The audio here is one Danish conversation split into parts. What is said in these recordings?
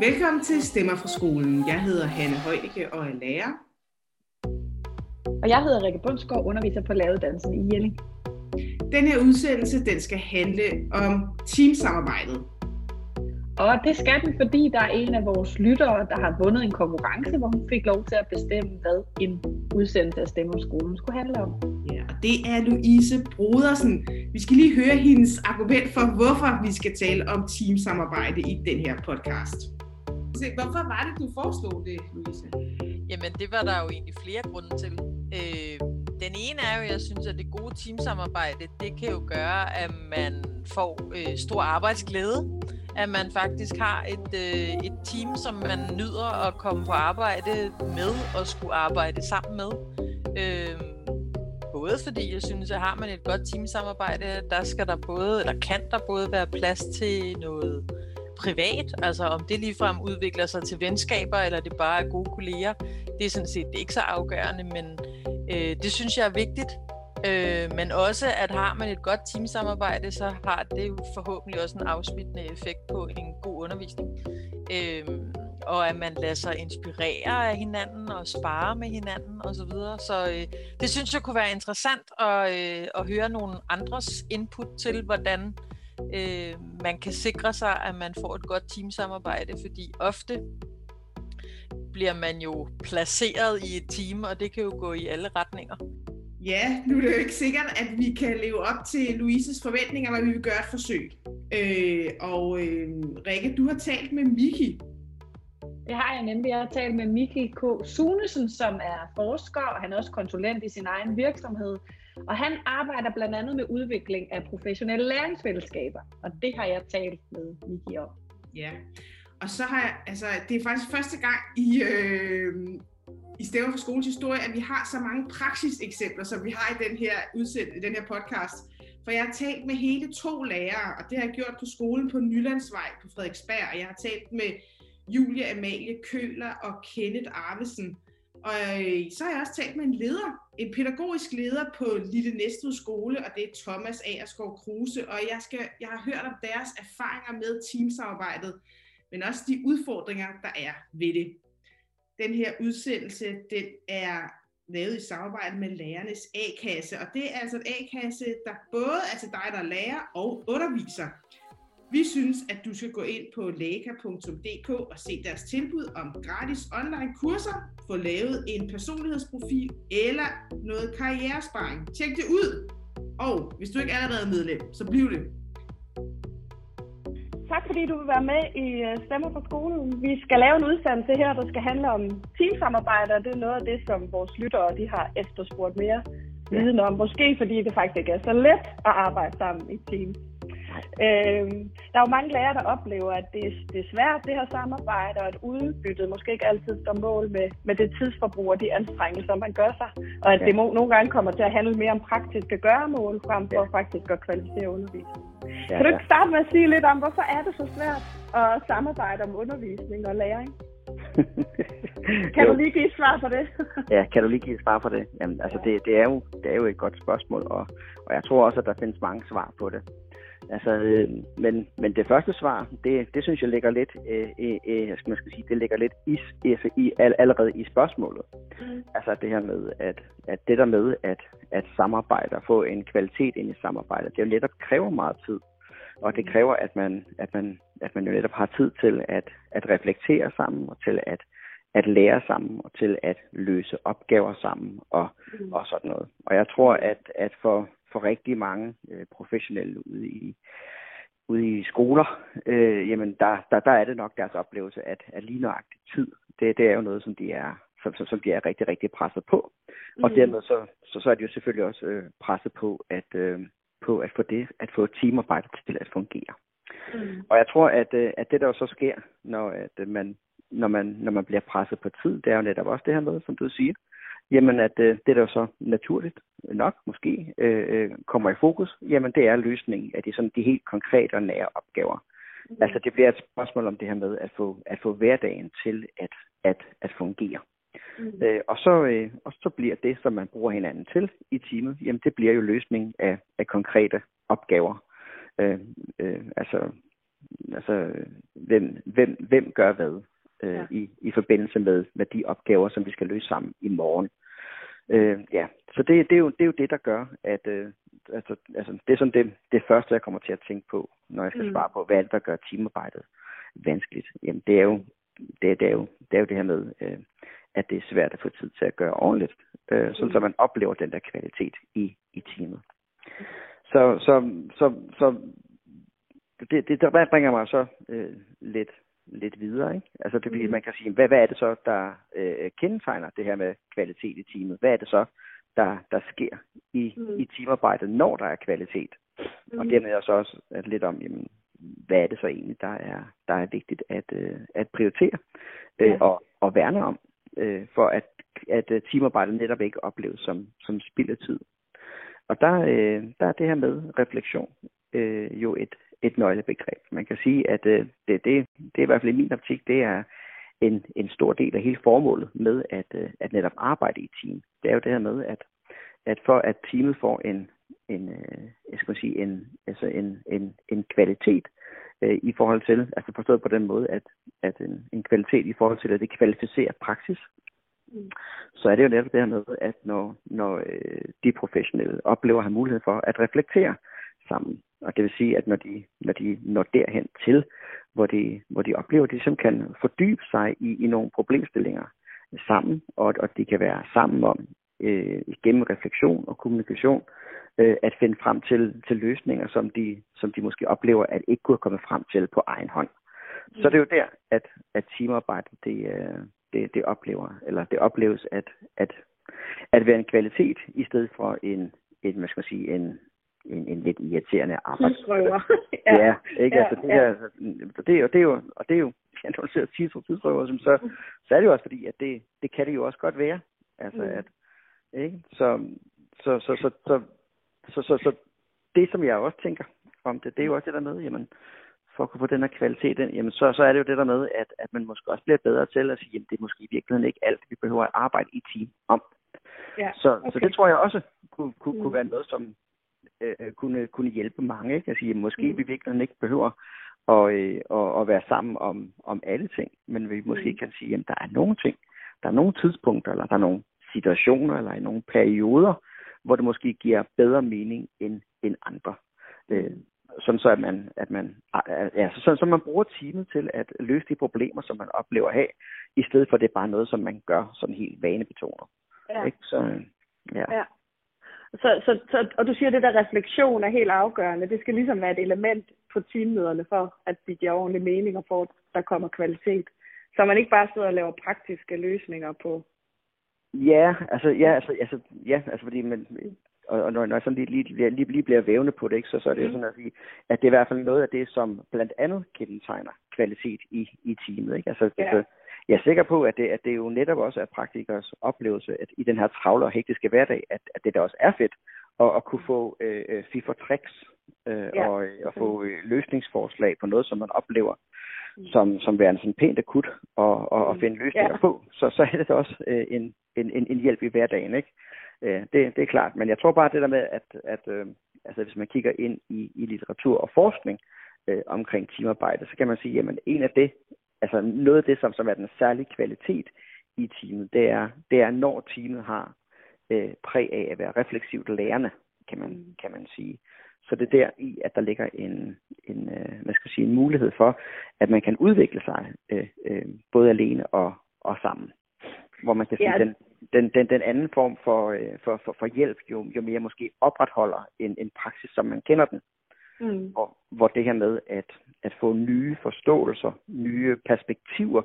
Velkommen til Stemmer fra skolen. Jeg hedder Hanne Højdeke og er lærer. Og jeg hedder Rikke Bundsgaard, underviser på lavedansen i Jelling. Den her udsendelse den skal handle om teamsamarbejdet. Og det skal den, fordi der er en af vores lyttere, der har vundet en konkurrence, hvor hun fik lov til at bestemme, hvad en udsendelse af Stemmer fra skolen skulle handle om. Ja, og det er Louise Brodersen. Vi skal lige høre hendes argument for, hvorfor vi skal tale om teamsamarbejde i den her podcast. Så hvorfor var det, du foreslog det, Louise? Jamen, det var der jo egentlig flere grunde til. Øh, den ene er jo, at jeg synes, at det gode teamsamarbejde, det kan jo gøre, at man får øh, stor arbejdsglæde. At man faktisk har et, øh, et team, som man nyder at komme på arbejde med og skulle arbejde sammen med. Øh, både fordi jeg synes, at har man et godt teamsamarbejde, der skal der både, eller kan der både være plads til noget privat, altså om det ligefrem udvikler sig til venskaber, eller det bare er gode kolleger, det er sådan set ikke så afgørende, men øh, det synes jeg er vigtigt. Øh, men også, at har man et godt teamsamarbejde, så har det jo forhåbentlig også en afsmittende effekt på en god undervisning. Øh, og at man lader sig inspirere af hinanden og spare med hinanden osv. Så, videre. så øh, det synes jeg kunne være interessant at, øh, at høre nogle andres input til, hvordan øh, man kan sikre sig, at man får et godt teamsamarbejde, fordi ofte bliver man jo placeret i et team, og det kan jo gå i alle retninger. Ja, nu er det jo ikke sikkert, at vi kan leve op til Louises forventninger, men vi vil gøre et forsøg. Øh, og øh, Rikke, du har talt med Miki. Det har jeg nemlig. Jeg har talt med Miki K. Sunesen, som er forsker, og han er også konsulent i sin egen virksomhed. Og han arbejder blandt andet med udvikling af professionelle læringsfællesskaber, og det har jeg talt med Miki om. Ja, og så har jeg, altså, det er faktisk første gang i, øh, i Stemmer for skolens historie, at vi har så mange praksiseksempler, som vi har i den her udsendelse, i den her podcast. For jeg har talt med hele to lærere, og det har jeg gjort på skolen på Nylandsvej på Frederiksberg, og jeg har talt med Julia Amalie Køler og Kenneth Arvesen. Og øh, så har jeg også talt med en leder, en pædagogisk leder på Lille Næstved Skole, og det er Thomas Aerskov Kruse. Og jeg, skal, jeg har hørt om deres erfaringer med teamsamarbejdet, men også de udfordringer, der er ved det. Den her udsendelse, den er lavet i samarbejde med lærernes A-kasse, og det er altså en A-kasse, der både er til dig, der er lærer og underviser. Vi synes, at du skal gå ind på læka.dk og se deres tilbud om gratis online kurser, få lavet en personlighedsprofil eller noget karrieresparing. Tjek det ud! Og hvis du ikke allerede er medlem, så bliv det. Tak fordi du vil være med i øh, Stemmer på skolen. Vi skal lave en udsendelse her, der skal handle om teamsamarbejde, og det er noget af det, som vores lyttere de har efterspurgt mere viden om. Måske fordi det faktisk ikke er så let at arbejde sammen i team. Øh, der er jo mange lærere, der oplever, at det, det er svært, det her samarbejde, og at udbyttet måske ikke altid står mål med, med det tidsforbrug og de anstrengelser, man gør sig. Og at det må, nogle gange kommer til at handle mere om praktiske gøremål, frem for faktisk at kvalificere undervisning. Ja, kan du ikke starte med at sige lidt om, hvorfor er det så svært at samarbejde om undervisning og læring? kan du lige give et svar på det? ja, kan du lige give et svar på det? Jamen, altså, det, det, er jo, det er jo et godt spørgsmål, og, og jeg tror også, at der findes mange svar på det. Altså, øh, men, men det første svar, det, det synes jeg ligger lidt, øh, øh, skal man skal sige, det ligger lidt i, i, allerede i spørgsmålet. Mm. Altså det her med, at, at det der med at, at samarbejde og få en kvalitet ind i samarbejdet, det jo netop kræver meget tid. Og det mm. kræver, at man, at man, at man jo netop har tid til at, at reflektere sammen og til at, at lære sammen og til at løse opgaver sammen og, mm. og sådan noget. Og jeg tror, at, at for, for rigtig mange øh, professionelle ude i, ude i skoler, øh, jamen der, der, der er det nok deres oplevelse, at, at lige nøjagtigt tid, det, det er jo noget, som de er, som, som, som de er rigtig, rigtig presset på. Mm. Og dermed så, så, så er de jo selvfølgelig også øh, presset på at, øh, på at få det, at få teamarbejdet til at fungere. Mm. Og jeg tror, at, øh, at det der jo så sker, når, at øh, man, når, man, når man bliver presset på tid, det er jo netop også det her med, som du siger, jamen at øh, det der så naturligt nok måske øh, øh, kommer i fokus, jamen det er løsningen af de, sådan, de helt konkrete og nære opgaver. Mm. Altså det bliver et spørgsmål om det her med at få, at få hverdagen til at, at, at fungere. Mm. Øh, og, så, øh, og så bliver det, som man bruger hinanden til i teamet, jamen det bliver jo løsning af, af konkrete opgaver. Øh, øh, altså, altså hvem, hvem, hvem gør hvad øh, Ja. i, i forbindelse med, med de opgaver, som vi skal løse sammen i morgen. Øh, ja, så det, det, er jo, det er jo det, der gør, at øh, altså, altså, det er sådan det, det første, jeg kommer til at tænke på, når jeg skal Mm. svare på, hvad det, der gør teamarbejdet vanskeligt. Jamen, det er jo det, det, er jo, det er jo det her med, øh, at det er svært at få tid til at gøre ordentligt, øh, sådan Mm. så man oplever den der kvalitet i, i teamet. Så, så, så, så det, det der bringer mig så øh, lidt, lidt videre. Ikke? Altså det, mm. Man kan sige, hvad, hvad er det så, der øh, kendetegner det her med kvalitet i teamet? Hvad er det så, der, der sker i, Mm. i teamarbejdet, når der er kvalitet? Mm. Og dermed også, også at lidt om, jamen, hvad er det så egentlig, der er, der er vigtigt at, øh, at prioritere øh, Ja. og, og værne om, øh, for at, at øh, teamarbejdet netop ikke opleves som, som spild af tid. Og der, øh, der er det her med refleksion øh, jo et, et nøglebegreb. Man kan sige, at øh, det, det, det er i hvert fald i min optik, det er en, en stor del af hele formålet med at, øh, at netop arbejde i team. Det er jo det her med, at, at for at teamet får en, en, øh, jeg skal sige, en, altså en, en, en kvalitet øh, i forhold til, altså forstået på den måde, at, at en, en kvalitet i forhold til, at det kvalificerer praksis, Mm. så er det jo netop det her med, at når, når øh, de professionelle oplever at have mulighed for at reflektere sammen, og det vil sige, at når de, når de når derhen til, hvor de, hvor de oplever, at de simpelthen kan fordybe sig i, i nogle problemstillinger sammen, og, og de kan være sammen om øh, gennem refleksion og kommunikation, øh, at finde frem til, til løsninger, som de, som de måske oplever, at ikke kunne komme frem til på egen hånd. Så det er jo der, at, at teamarbejdet, det, øh, det, det oplever, eller det opleves at, at, at være en kvalitet, i stedet for en, en hvad skal man sige, en, en, en lidt irriterende arbejds... Tidsrøver. Ja, ja ikke? Ja, altså, det, ja. er, så det, er jo, det er jo, og det er jo, ja, når du siger tids- tidsrøver, som så, så er det jo også fordi, at det, det kan det jo også godt være. Altså, Mm. at, ikke? Så, så, så, så, så, så, så, så, det, som jeg også tænker om det, det er jo også det der med, jamen, for at kunne få den her kvalitet ind, jamen så, så er det jo det der med, at, at man måske også bliver bedre til at sige, jamen det er måske i virkeligheden ikke alt, vi behøver at arbejde i team om. Ja, Så, okay. så det tror jeg også kunne, kunne, Mm. kunne være noget, som øh, kunne, kunne hjælpe mange. Ikke? Altså, måske Mm. mm. vi virkelig ikke behøver at, øh, at, at være sammen om, om alle ting, men vi måske Mm. kan sige, at der er nogle ting, der er nogle tidspunkter, eller der er nogle situationer, eller i nogle perioder, hvor det måske giver bedre mening end, end andre. Øh, sådan så, at man, at man, ja, så, så man bruger teamet til at løse de problemer, som man oplever at have, i stedet for at det er bare noget, som man gør sådan helt vanebetonet. Ja. Ikke? Så, øh, ja. Ja. Så, så, så, og du siger, at det der refleksion er helt afgørende. Det skal ligesom være et element på teammøderne for, at det giver ordentlig mening og for, at der kommer kvalitet. Så man ikke bare sidder og laver praktiske løsninger på... Ja, altså, ja, altså, altså, ja, altså fordi man, og, og når, når jeg sådan lige, lige, lige, lige bliver vævende på det, ikke, så, så er det Mm. sådan at sige, at det er i hvert fald noget af det, som blandt andet kendetegner kvalitet i, i teamet. Ikke? Altså, Ja. altså, jeg er sikker på, at det, at det jo netop også er praktikers oplevelse, at i den her travle og hektiske hverdag, at, at det da også er fedt at, at kunne få øh, øh, fif og tricks øh, Ja, og, øh, og få øh, løsningsforslag på noget, som man oplever Mm. som, som værende sådan pænt akut og, og, og Mm. finde løsninger Ja. på, så, så er det da også øh, en, en, en, en hjælp i hverdagen. Ikke? Øh, det, det er klart, men jeg tror bare det der med, at, at øh, altså, hvis man kigger ind i, i litteratur og forskning øh, omkring teamarbejde, så kan man sige, at en af det, altså noget af det, som, som er den særlige kvalitet i teamet, det er, det er når teamet har øh, præg af at være refleksivt lærende, kan man, Mm. kan man sige. Så det er der i, at der ligger en, en, øh, hvad skal sige, en mulighed for, at man kan udvikle sig øh, øh, både alene og, og sammen. Hvor man kan sige, Ja. den, den, den, den anden form for, øh, for, for, for hjælp, jo, jo mere måske opretholder en, en praksis, som man kender den. Mm. Hvor, hvor det her med at, at få nye forståelser, nye perspektiver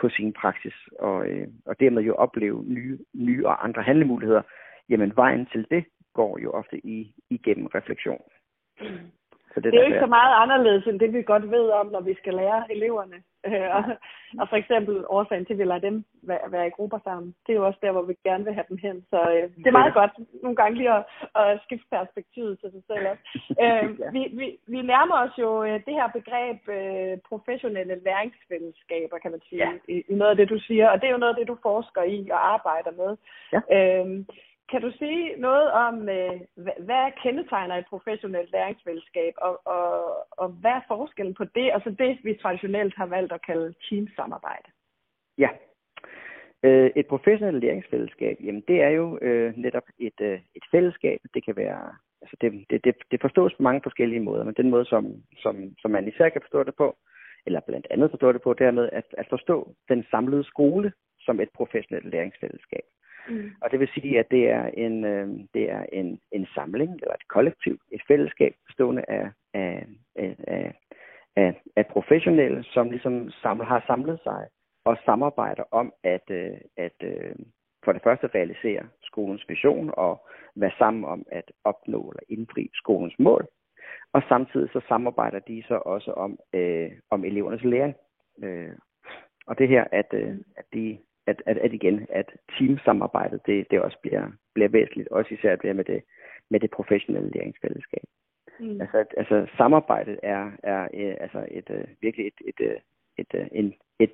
på sin praksis, og, øh, og dermed jo opleve nye, nye og andre handlemuligheder, jamen vejen til det går jo ofte i, igennem refleksion. Så Det er jo der, ikke så meget anderledes, end det vi godt ved om, når vi skal lære eleverne. Øh, og, og for eksempel årsagen til, at vi lader dem være, være i grupper sammen. Det er jo også der, hvor vi gerne vil have dem hen. Så øh, det er meget godt nogle gange lige at, at skifte perspektivet til sig selv også. Øh, vi, vi, vi nærmer os jo øh, det her begreb øh, professionelle læringsfællesskaber, kan man sige, Ja. i, i noget af det, du siger. Og det er jo noget af det, du forsker i og arbejder med. Ja. Øh, kan du sige noget om, øh, hvad kendetegner et professionelt læringsfællesskab, og, og, og hvad er forskellen på det, og så det, vi traditionelt har valgt at kalde teamsamarbejde? Ja. Øh, et professionelt læringsfællesskab, jamen det er jo øh, netop et, øh, et fællesskab. Det kan være, altså det, det, det, det forstås på mange forskellige måder, men den måde, som, som, som man især kan forstå det på, eller blandt andet forstå det på, dermed at, at forstå den samlede skole som et professionelt læringsfællesskab. Mm. Og det vil sige, at det er en, øh, det er en, en samling, eller et kollektiv, et fællesskab bestående af, af, af, af, af professionelle, som ligesom samler, har samlet sig og samarbejder om at, øh, at øh, for det første realisere skolens vision og være sammen om at opnå eller indfri skolens mål. Og samtidig så samarbejder de så også om, øh, om elevernes læring. Øh, og det her, at, øh, at de at, at, at igen, at teamsamarbejdet, det, det også bliver, bliver væsentligt, også især det med det, med det professionelle læringsfællesskab. Mm. Altså, at, altså samarbejdet er, er øh, altså et, øh, virkelig et, et, øh, et, et, en, et,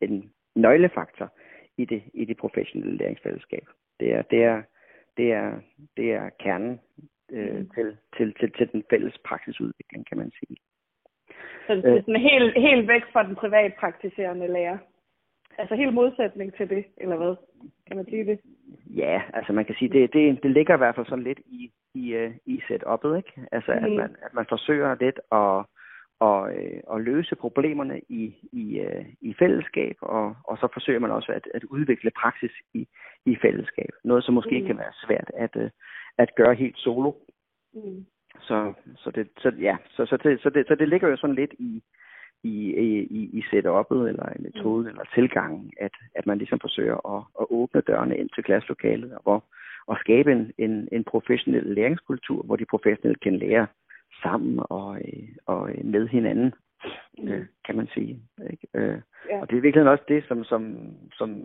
en nøglefaktor i det, i det professionelle læringsfællesskab. Det er, det er, det er, det er kernen øh, mm. til, til, til, til den fælles praksisudvikling, kan man sige. Så det er sådan helt, helt væk fra den privatpraktiserende lærer? Altså helt modsætning til det, eller hvad? Kan man sige det? Ja, altså man kan sige, det, det, det ligger i hvert fald sådan lidt i, i, uh, i setup'et, ikke? Altså mm. at, man, at man forsøger lidt at, og, øh, at løse problemerne i, i, uh, i fællesskab, og, og så forsøger man også at, at udvikle praksis i, i fællesskab. Noget, som måske mm. kan være svært at, uh, at gøre helt solo. Mm. Så, så, det, så, ja, så, så, det, så, det, så det ligger jo sådan lidt i, i, i, i setup'et eller i metoden mm. eller tilgangen, at, at man ligesom forsøger at, at åbne dørene ind til klasselokalet og, hvor, og skabe en, en, en professionel læringskultur, hvor de professionelle kan lære sammen og, og med hinanden, mm. øh, kan man sige. Ikke? Øh, ja. Og det er virkelig også det, som, som, som,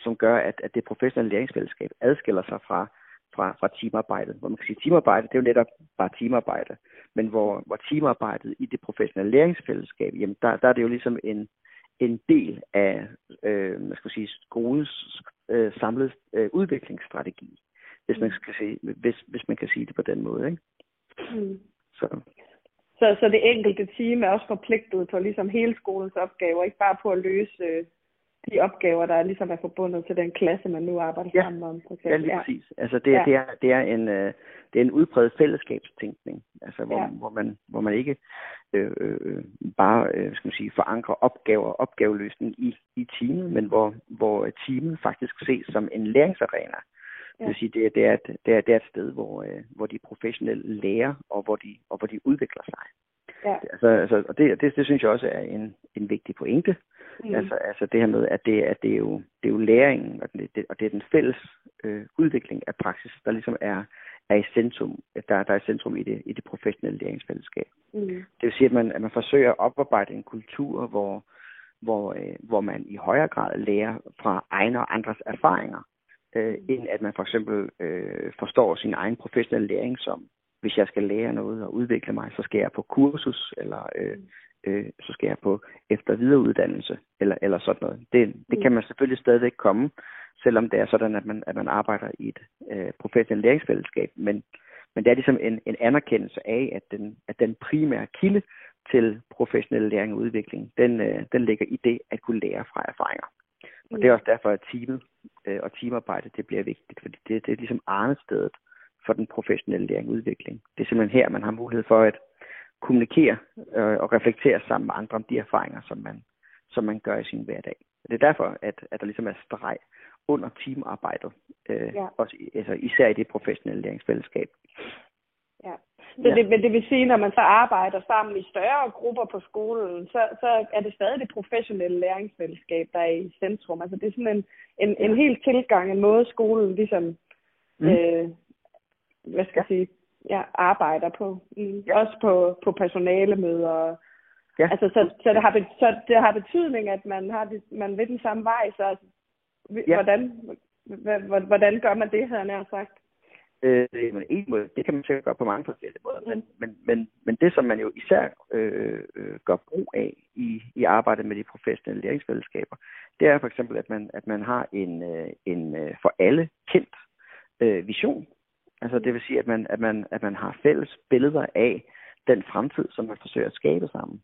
som gør, at, at det professionelle læringsfællesskab adskiller sig fra, fra, fra teamarbejdet. Hvor man kan sige, teamarbejde, det er jo netop bare teamarbejde. Men hvor, hvor teamarbejdet i det professionelle læringsfællesskab, jamen der, der er det jo ligesom en, en del af øh, hvad skal sige, skolens øh, samlede øh, udviklingsstrategi, hvis man, skal sige, hvis, hvis man kan sige det på den måde. Ikke? Mm. Så. Så, så det enkelte team er også forpligtet på ligesom hele skolens opgaver, ikke bare på at løse øh, de opgaver, der ligesom er forbundet til den klasse, man nu arbejder ja. sammen om. For ja, lige præcis. Altså det, ja. det, er, det, er en, øh, det er en udbredt fællesskabstænkning, altså hvor, ja. hvor, man, hvor man ikke øh, øh, bare øh, skal man sige, forankrer opgaver og opgaveløsning i, i teamet, men hvor, hvor teamet faktisk ses som en læringsarena. Ja. Det vil sige, det er, det er, et, det er, det er et sted, hvor, øh, hvor de professionelle lærer, og hvor de, og hvor de udvikler sig. Ja. Altså, altså, og det, det, det synes jeg også er en, en vigtig pointe. Mm. Altså, altså det her med, at det, at det, er, jo, det er jo læringen, og det, og det er den fælles øh, udvikling af praksis, der ligesom er, er i centrum, der, der er i centrum i det, i det professionelle læringsfællesskab. Mm. Det vil sige, at man, at man forsøger at oparbejde en kultur, hvor, hvor, øh, hvor man i højere grad lærer fra egne og andres erfaringer, øh, mm. end at man for eksempel øh, forstår sin egen professionelle læring som, hvis jeg skal lære noget og udvikle mig, så skal jeg på kursus, eller øh, øh, så skal jeg på efter videreuddannelse eller, eller sådan noget. Det, det kan man selvfølgelig stadigvæk komme, selvom det er sådan, at man, at man arbejder i et øh, professionelt læringsfællesskab. Men, men det er ligesom en, en anerkendelse af, at den, at den primære kilde til professionel læring og udvikling, den, øh, den ligger i det at kunne lære fra erfaringer. Og det er også derfor, at teamet øh, og teamarbejde det bliver vigtigt, fordi det, det er ligesom arnestedet for den professionelle læring og udvikling. Det er simpelthen her, man har mulighed for at kommunikere øh, og reflektere sammen med andre om de erfaringer, som man, som man gør i sin hverdag. Det er derfor, at, at der ligesom er streg under teamarbejdet, øh, ja. også, altså især i det professionelle læringsfællesskab. Ja. Så ja. det, men det vil sige, når man så arbejder sammen i større grupper på skolen, så, så er det stadig det professionelle læringsfællesskab, der er i centrum. Altså det er sådan en, en, en helt tilgang, en måde skolen ligesom, mm. øh, hvad skal jeg sige, ja, arbejder på. Mm. Ja. Også på, på personalemøder. Ja. Altså, så, så, det har, så det har betydning, at man har det, man ved den samme vej. Så altså, ja. hvordan, hvordan gør man det, havde jeg sagt? Øh, men en måde, det kan man sikkert gøre på mange forskellige måder, men, men, men, men det, som man jo især øh, øh, gør brug af i, i arbejdet med de professionelle læringsfællesskaber, det er for eksempel, at man, at man har en, øh, en øh, for alle kendt øh, vision. Altså det vil sige, at man, at, man, at man har fælles billeder af den fremtid, som man forsøger at skabe sammen.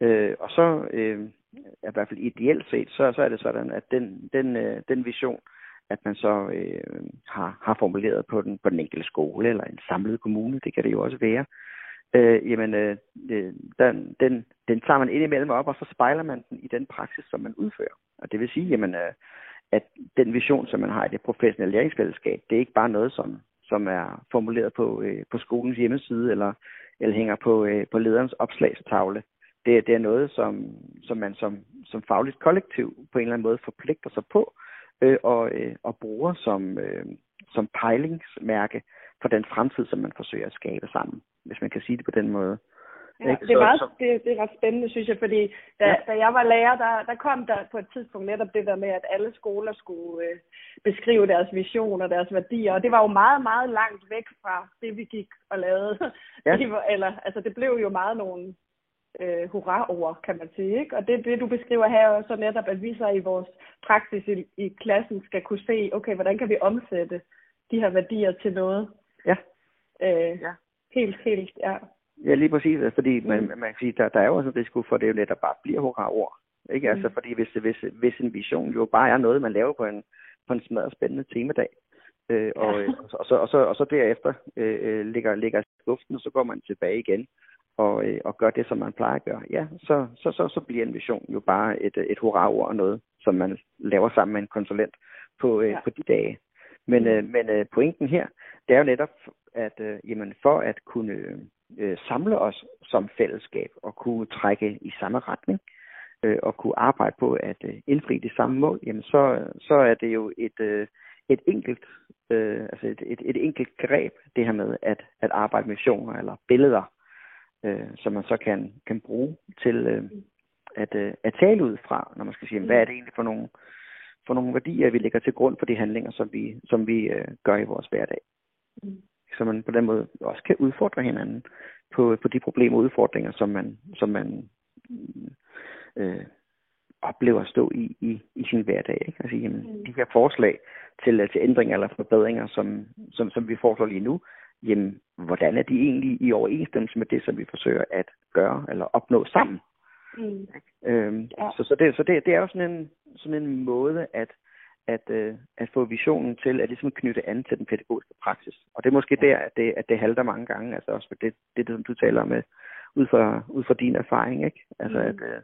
Øh, og så, øh, i hvert fald ideelt set, så, så er det sådan, at den, den, øh, den vision, at man så øh, har, har formuleret på den, på den enkelte skole eller en samlet kommune, det kan det jo også være, øh, jamen øh, øh den, den, den tager man indimellem op, og så spejler man den i den praksis, som man udfører. Og det vil sige, jamen, øh, at den vision, som man har i det professionelle læringsfællesskab, det er ikke bare noget, som, som er formuleret på, øh, på skolens hjemmeside, eller, eller hænger på, øh, på lederens opslagstavle. Det, det er noget, som, som man som, som fagligt kollektiv på en eller anden måde forpligter sig på, øh, og, øh, og bruger som, øh, som pejlingsmærke for den fremtid, som man forsøger at skabe sammen, hvis man kan sige det på den måde. Ja, det, er meget, det, det er ret spændende, synes jeg, fordi da, ja. da jeg var lærer, der, der kom der på et tidspunkt netop det der med, at alle skoler skulle øh, beskrive deres vision og deres værdier, og det var jo meget, meget langt væk fra det, vi gik og lavede. Ja. Eller, altså, det blev jo meget nogle øh, hurra-ord, kan man sige. Ikke? Og det det, du beskriver her, er så netop, at vi så i vores praksis i, i klassen skal kunne se, okay, hvordan kan vi omsætte de her værdier til noget? Ja. Øh, ja. Helt, helt, ja. Ja, lige præcis. Altså, fordi man, mm. man kan sige, der, der er jo også en risiko for, at det jo netop bare bliver hurra-ord. Ikke? Altså, mm. fordi hvis, hvis, hvis en vision jo bare er noget, man laver på en, på en smadret spændende temadag, øh, og, ja. og, og, så, og, så, og så derefter øh, øh ligger, ligger skuften, og så går man tilbage igen og, øh, og gør det, som man plejer at gøre, ja, så, så, så, så bliver en vision jo bare et, et hurra-ord og noget, som man laver sammen med en konsulent på, øh, ja. på de dage. Men, øh, men øh, pointen her, det er jo netop, at øh, jamen, for at kunne øh, samle os som fællesskab og kunne trække i samme retning, øh, og kunne arbejde på at øh, indfri det samme mål, jamen så, så er det jo et, øh, et enkelt øh, altså et, et, et enkelt greb, det her med at, at arbejde med visioner eller billeder, øh, som man så kan, kan bruge til øh, at, øh, at tale ud fra, når man skal sige, hvad er det egentlig for nogle, for nogle værdier, vi lægger til grund for de handlinger, som vi, som vi øh, gør i vores hverdag. Mm. Så man på den måde også kan udfordre hinanden på, på de problemer og udfordringer, som man, som man øh, oplever at stå i, i, i sin hverdag. Ikke? Altså, jamen, mm. de her forslag til, til ændringer eller forbedringer, som, som, som vi foreslår lige nu, jamen, hvordan er de egentlig i overensstemmelse med det, som vi forsøger at gøre eller opnå sammen? Mm. Øhm, ja. Så, så, det, så det, det er jo sådan en, sådan en måde at, at, øh, at få visionen til at ligesom knytte an til den pædagogiske praksis. Og det er måske der, at det, at det halter mange gange, altså også det, det, det som du taler med, ud fra, ud fra din erfaring, ikke? Altså mm. at, øh,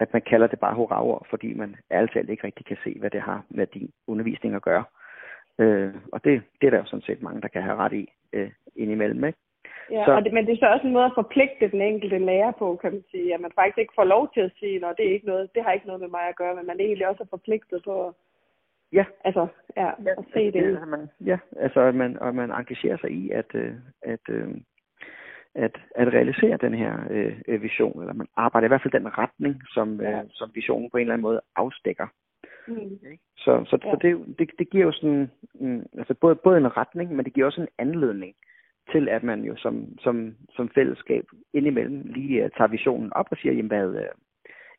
at man kalder det bare hurra fordi man altid ikke rigtig kan se, hvad det har med din undervisning at gøre. Øh, og det, det er der jo sådan set mange, der kan have ret i øh, indimellem. Ikke? Ja, så, og det, men det er så også en måde at forpligte den enkelte lærer på, kan man sige. At man faktisk ikke får lov til at sige, at det, er ikke noget, det har ikke noget med mig at gøre, men man er egentlig også er forpligtet på at, ja. altså, ja, ja, at se det. Ja, man, ja, altså at man, og man engagerer sig i at, øh, at, øh, at, at realisere den her øh, vision, eller man arbejder i hvert fald den retning, som, ja. øh, som visionen på en eller anden måde afstikker. Mm. Så, så, ja. så det, det, det giver jo sådan, mm, altså både, både en retning, men det giver også en anledning til, at man jo som, som, som fællesskab indimellem lige uh, tager visionen op og siger, jamen hvad,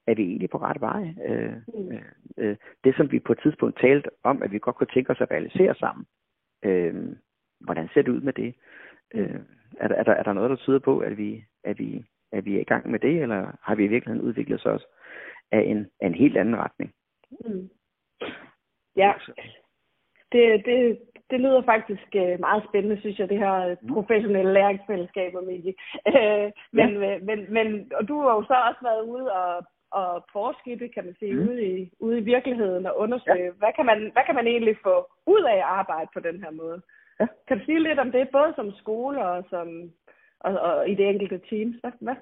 er vi egentlig på ret vej? Uh, mm. uh, uh, det, som vi på et tidspunkt talte om, at vi godt kunne tænke os at realisere sammen, uh, hvordan ser det ud med det? Uh, er, der, er, der, er der noget, der tyder på, at vi, at vi, at vi er i gang med det, eller har vi i virkeligheden udviklet os af en, af en helt anden retning? Mm. Ja, det, det, det lyder faktisk øh, meget spændende, synes jeg, det her mm. professionelle læringsfællesskab med medie. Øh, men, ja. men, men, og du har jo så også været ude og, og forske det, kan man sige, mm. ude, i, ude i virkeligheden og undersøge, ja. hvad, kan man, hvad kan man egentlig få ud af at arbejde på den her måde? Ja. Kan du sige lidt om det, både som skole og, som, og, og i det enkelte team? Hvad, hvad,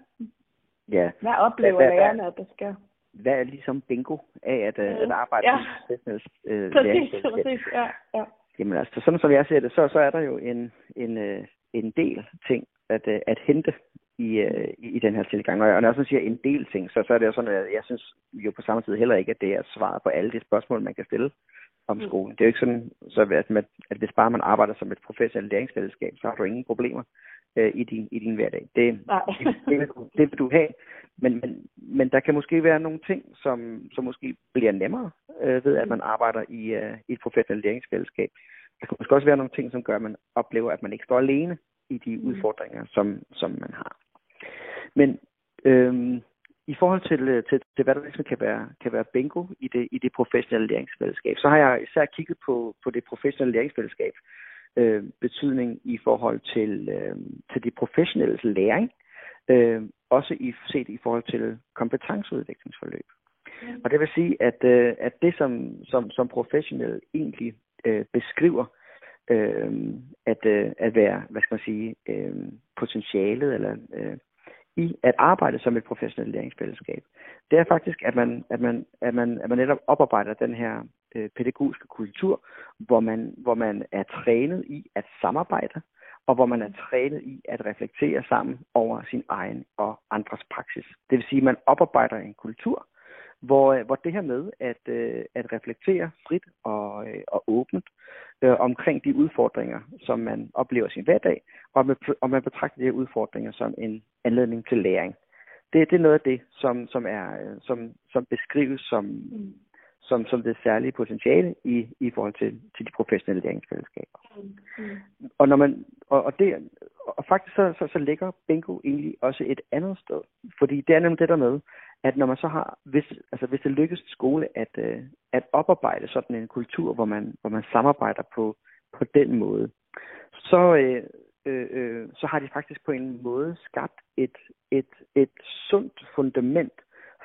ja. hvad oplever hvad, lærerne, at der sker? hvad er ligesom bingo af at, mm. at arbejde ja. med øh, præcis, præcis, ja, ja. Jamen altså, sådan som jeg ser det, så, så er der jo en, en, øh, en del ting at, øh, at hente i, øh, i, den her tilgang. Og når jeg også siger en del ting, så, så er det jo sådan, at jeg synes jo på samme tid heller ikke, at det er svaret på alle de spørgsmål, man kan stille om mm. skolen. Det er jo ikke sådan, så at, man, at hvis bare man arbejder som et professionelt læringsfællesskab, så har du ingen problemer øh, i, din, i din hverdag. Det, det, det, det vil du have. Men, men, men der kan måske være nogle ting, som, som måske bliver nemmere øh, ved, at man arbejder i, øh, i et professionelt læringsfællesskab. der kan måske også være nogle ting, som gør, at man oplever, at man ikke står alene i de mm. udfordringer, som, som man har. Men øhm, i forhold til, øh, til, til hvad der ligesom kan være, kan være bingo i det, i det professionelle læringsfællesskab, så har jeg især kigget på, på det professionelle læringsfællesskab øh, betydning i forhold til, øh, til de professionelle læring, øh, også i, set i forhold til kompetenceudviklingsforløb. Ja. Og det vil sige, at, øh, at det som, som, som professionel egentlig øh, beskriver, øh, at, øh, at være, hvad skal man sige, øh, potentialet eller øh, i at arbejde som et professionelt læringsfællesskab, det er faktisk, at man, at man, at man, at man netop oparbejder den her øh, pædagogiske kultur, hvor man, hvor man er trænet i at samarbejde, og hvor man er trænet i at reflektere sammen over sin egen og andres praksis. Det vil sige, at man oparbejder en kultur, hvor, øh, hvor det her med at, øh, at reflektere frit og, øh, og åbent øh, omkring de udfordringer, som man oplever sin hverdag, og man, og man betragter de her udfordringer som en anledning til læring. Det, det er noget af det, som, som, er, øh, som, som beskrives som. Mm som, som det særlige potentiale i, i forhold til, til de professionelle læringsfællesskaber. Mm. Og, når man, og, og, det, og faktisk så, så, så ligger bingo egentlig også et andet sted. Fordi det er nemlig det der med, at når man så har, hvis, altså hvis det lykkes i skole at, øh, at oparbejde sådan en kultur, hvor man, hvor man samarbejder på, på den måde, så, øh, øh, øh, så har de faktisk på en måde skabt et, et, et sundt fundament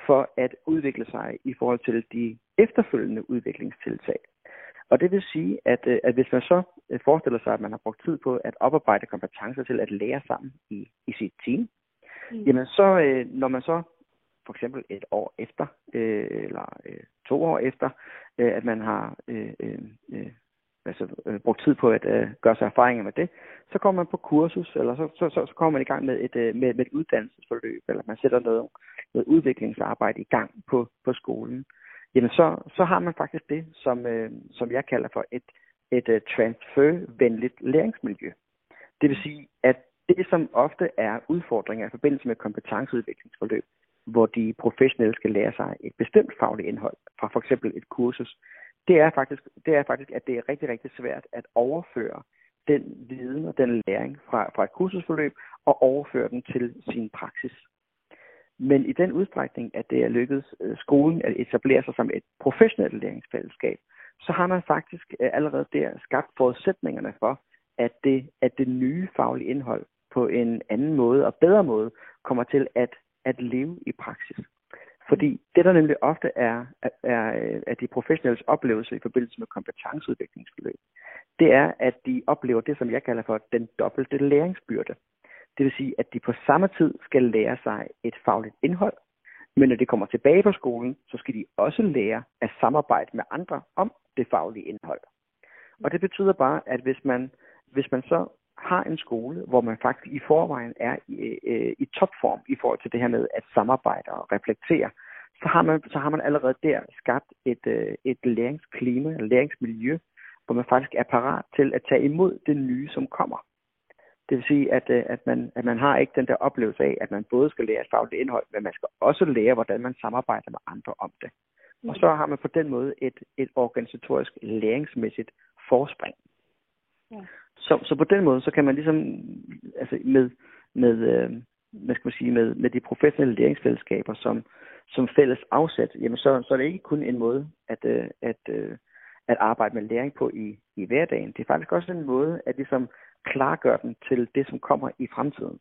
for at udvikle sig i forhold til de efterfølgende udviklingstiltag. Og det vil sige, at, øh, at hvis man så øh, forestiller sig, at man har brugt tid på at oparbejde kompetencer til at lære sammen i, i sit team, mm. jamen så, øh, når man så for eksempel et år efter, øh, eller øh, to år efter, øh, at man har øh, altså, øh, brugt tid på at øh, gøre sig erfaringer med det, så kommer man på kursus, eller så, så, så, så kommer man i gang med et, øh, med, med et uddannelsesforløb, eller man sætter noget, noget udviklingsarbejde i gang på, på skolen. Jamen så, så har man faktisk det, som, øh, som jeg kalder for et, et øh, transfervenligt læringsmiljø. Det vil sige, at det, som ofte er udfordringer i forbindelse med kompetenceudviklingsforløb, hvor de professionelle skal lære sig et bestemt fagligt indhold fra for eksempel et kursus, det er faktisk, det er faktisk at det er rigtig, rigtig svært at overføre den viden og den læring fra, fra et kursusforløb og overføre den til sin praksis. Men i den udstrækning, at det er lykkedes øh, skolen at etablere sig som et professionelt læringsfællesskab, så har man faktisk øh, allerede der skabt forudsætningerne for, at det, at det nye faglige indhold på en anden måde og bedre måde kommer til at at leve i praksis. Fordi det, der nemlig ofte er, er, er de professionelles oplevelse i forbindelse med kompetenceudviklingsforløb, det er, at de oplever det, som jeg kalder for den dobbelte læringsbyrde. Det vil sige, at de på samme tid skal lære sig et fagligt indhold, men når de kommer tilbage på skolen, så skal de også lære at samarbejde med andre om det faglige indhold. Og det betyder bare, at hvis man, hvis man så har en skole, hvor man faktisk i forvejen er i, øh, i topform i forhold til det her med at samarbejde og reflektere, så har man, så har man allerede der skabt et, øh, et læringsklima, et læringsmiljø, hvor man faktisk er parat til at tage imod det nye, som kommer. Det vil sige, at, øh, at, man, at man har ikke den der oplevelse af, at man både skal lære et fagligt indhold, men man skal også lære, hvordan man samarbejder med andre om det. Og så har man på den måde et, et organisatorisk læringsmæssigt forspring. Ja. Så, så på den måde, så kan man ligesom, altså med, med, øh, hvad skal man sige, med, med de professionelle læringsfællesskaber som, som fælles afsæt, jamen så, så er det ikke kun en måde at, øh, at, øh, at arbejde med læring på i, i hverdagen. Det er faktisk også en måde at ligesom klargøre den til det, som kommer i fremtiden.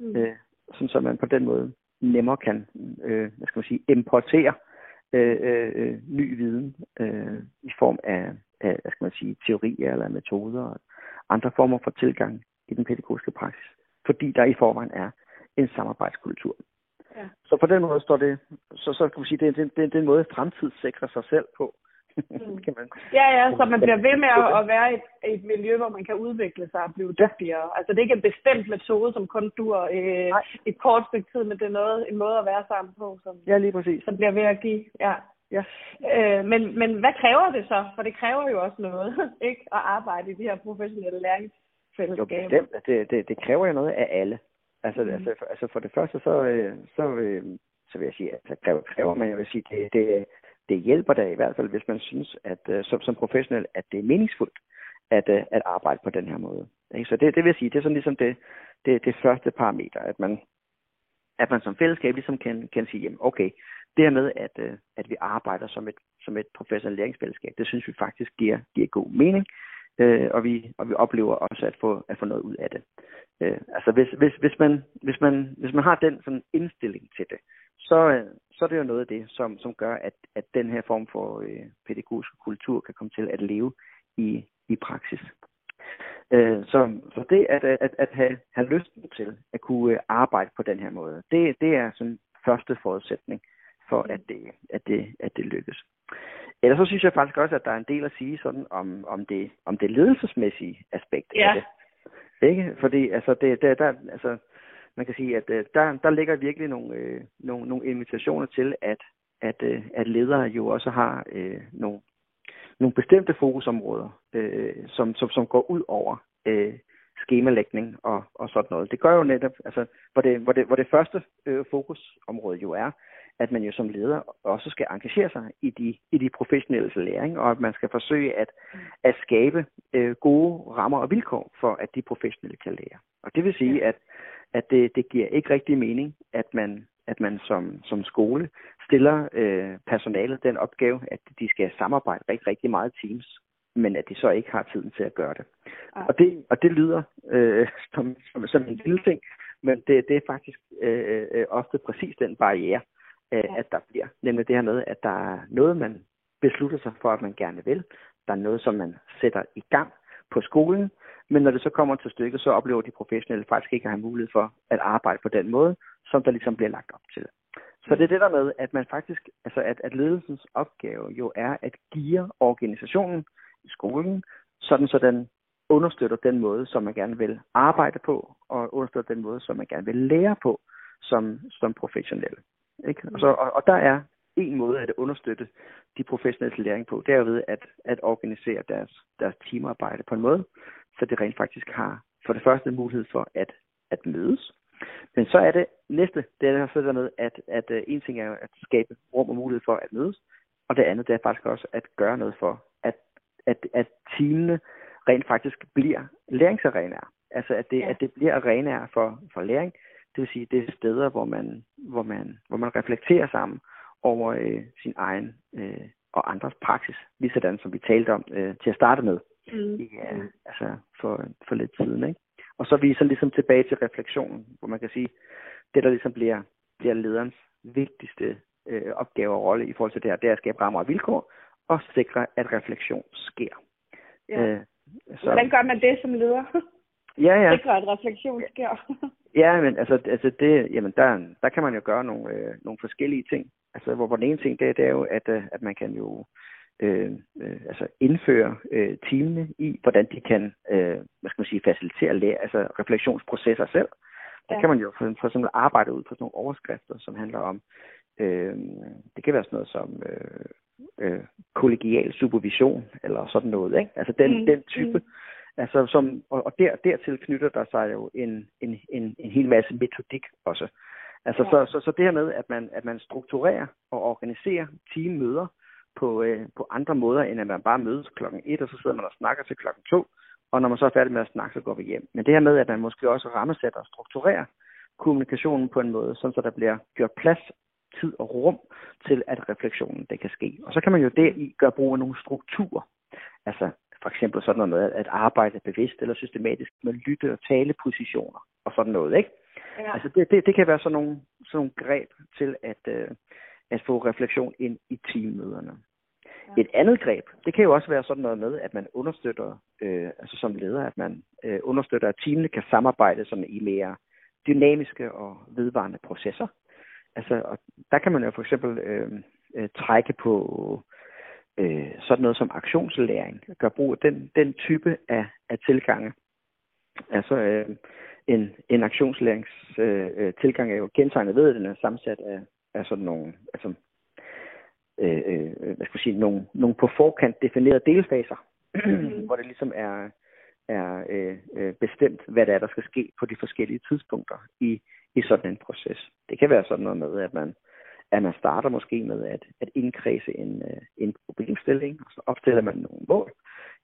Mm. Øh, sådan så man på den måde nemmere kan, øh, hvad skal man sige, importere øh, øh, øh ny viden øh, i form af, af, hvad skal man sige, teorier eller metoder andre former for tilgang i den pædagogiske praksis, fordi der i forvejen er en samarbejdskultur. Ja. Så på den måde står det, så, så kan man sige, det, det, det, det er en måde at fremtidssikre sig selv på. Mm. kan man, ja, ja, så man bliver ved med at, at være i et, et miljø, hvor man kan udvikle sig og blive dygtigere. Ja. Altså det er ikke en bestemt metode, som kun dur øh, et kort stykke tid, men det er noget, en måde at være sammen på, som, ja, lige præcis. som bliver ved at give. Ja. Ja. Øh, men, men hvad kræver det så? For det kræver jo også noget, ikke? At arbejde i de her professionelle læringsfællesskaber. Jo, bestemt. Det, det, det kræver jo noget af alle. Altså, mm. altså, for, altså for det første, så, øh, så, øh, så vil jeg sige, at det kræver, kræver man, jeg vil sige, det, det, det hjælper da i hvert fald, hvis man synes, at øh, som, som professionel, at det er meningsfuldt at, at arbejde på den her måde. Ikke? Så det, det vil sige, det er sådan ligesom det, det, det første parameter, at man, at man som fællesskab ligesom kan, kan sige, jamen okay, det her med, at, øh, at vi arbejder som et, som et professionelt læringsfællesskab, det synes vi faktisk giver, giver god mening, øh, og, vi, og vi oplever også at få, at få noget ud af det. Øh, altså hvis, hvis, hvis, man, hvis, man, hvis man har den sådan indstilling til det, så, øh, så er det jo noget af det, som, som gør, at, at den her form for øh, pædagogisk kultur kan komme til at leve i, i praksis. Øh, så, så det at, at, at have, have lysten til at kunne arbejde på den her måde, det, det er sådan første forudsætning for, at det, at det, at det lykkes. Ellers så synes jeg faktisk også, at der er en del at sige sådan om, om, det, om det ledelsesmæssige aspekt ja. af det. Ikke? Fordi altså, det, det, der, altså, man kan sige, at øh, der, der ligger virkelig nogle, øh, nogle, nogle invitationer til, at, at, øh, at ledere jo også har øh, nogle, nogle bestemte fokusområder, øh, som, som, som går ud over øh, skemalægning og, og sådan noget. Det gør jo netop, altså, hvor, det, hvor, det, hvor det første øh, fokusområde jo er, at man jo som leder også skal engagere sig i de, i de professionelle læring, og at man skal forsøge at, at skabe øh, gode rammer og vilkår for, at de professionelle kan lære. Og det vil sige, at, at det, det giver ikke rigtig mening, at man, at man som, som skole stiller øh, personalet den opgave, at de skal samarbejde rigtig, rigtig meget i teams, men at de så ikke har tiden til at gøre det. Og det, og det lyder øh, som, som, som en lille ting, men det, det er faktisk øh, øh, ofte præcis den barriere, øh, at der bliver. Nemlig det her med, at der er noget, man beslutter sig for, at man gerne vil. Der er noget, som man sætter i gang på skolen, men når det så kommer til stykket, så oplever de professionelle faktisk ikke at have mulighed for at arbejde på den måde, som der ligesom bliver lagt op til. Så det er det der med, at man faktisk, altså at, at ledelsens opgave jo er at give organisationen i skolen, sådan så den understøtter den måde, som man gerne vil arbejde på, og understøtter den måde, som man gerne vil lære på som, som professionel. Ikke? Og, så, og, og der er en måde at understøtte de professionelle læring på, det er ved at, at organisere deres, deres teamarbejde på en måde, så det rent faktisk har for det første mulighed for at, at mødes. Men så er det næste, det er så der med, at, at uh, en ting er at skabe rum og mulighed for at mødes, og det andet det er faktisk også at gøre noget for, at, at, at teamene rent faktisk bliver læringsarenaer. Altså at det, ja. at det bliver arenaer for, for læring. Det vil sige, det er steder, hvor man, hvor man, hvor man reflekterer sammen over øh, sin egen øh, og andres praksis, ligesådan som vi talte om øh, til at starte med mm. i, uh, altså for, for lidt siden. Ikke? Og så er vi så ligesom tilbage til refleksionen, hvor man kan sige, det der ligesom bliver, bliver lederens vigtigste øh, opgave og rolle i forhold til det her, det er at skabe rammer og vilkår, og sikre, at refleksion sker. Ja. Øh, så... Hvordan gør man det som leder? Ja, ja. Sikre, at refleksion sker. ja, men altså, altså det, jamen der, der kan man jo gøre nogle, øh, nogle forskellige ting. Altså, hvor, hvor den ene ting, det, det er jo, at, øh, at man kan jo øh, øh, altså indføre øh, teamene i, hvordan de kan øh, hvad skal man sige, facilitere lære, altså refleksionsprocesser selv. Der ja. kan man jo for, for eksempel arbejde ud på sådan nogle overskrifter, som handler om, øh, det kan være sådan noget som øh, øh, kollegial supervision, eller sådan noget, ikke? Altså den, mm. den type, mm. Altså som, og, og der, dertil knytter der sig jo en, en, en, en hel masse metodik også. Altså ja. så, så, så det her med, at man, at man strukturerer og organiserer teammøder, på, øh, på andre måder, end at man bare mødes klokken 1, og så sidder man og snakker til klokken 2, og når man så er færdig med at snakke, så går vi hjem. Men det her med, at man måske også rammesætter og strukturerer kommunikationen på en måde, sådan så der bliver gjort plads, tid og rum til, at refleksionen det kan ske. Og så kan man jo deri gøre brug af nogle strukturer. Eksempel sådan noget at arbejde bevidst eller systematisk med lytte- og talepositioner og sådan noget, ikke? Ja. Altså det, det, det kan være sådan nogle, sådan nogle greb til at, øh, at få refleksion ind i teammøderne. Ja. Et andet greb, det kan jo også være sådan noget med, at man understøtter, øh, altså som leder, at man øh, understøtter, at teamene kan samarbejde sådan i mere dynamiske og vedvarende processer. Altså, og der kan man jo for eksempel øh, øh, trække på øh, sådan noget som aktionslæring, gør brug af den, den type af, af tilgange. Altså øh, en, en aktionslæringstilgang øh, tilgang er jo kendetegnet ved, at den er sammensat af, af sådan nogle, altså øh, øh, hvad skal jeg sige, nogle, nogle på forkant definerede delfaser, mm. hvor det ligesom er, er øh, øh, bestemt, hvad det er, der skal ske på de forskellige tidspunkter i, i sådan en proces. Det kan være sådan noget med, at man, at man starter måske med at, at indkredse en, øh, en problemstilling, og så opstiller man nogle mål.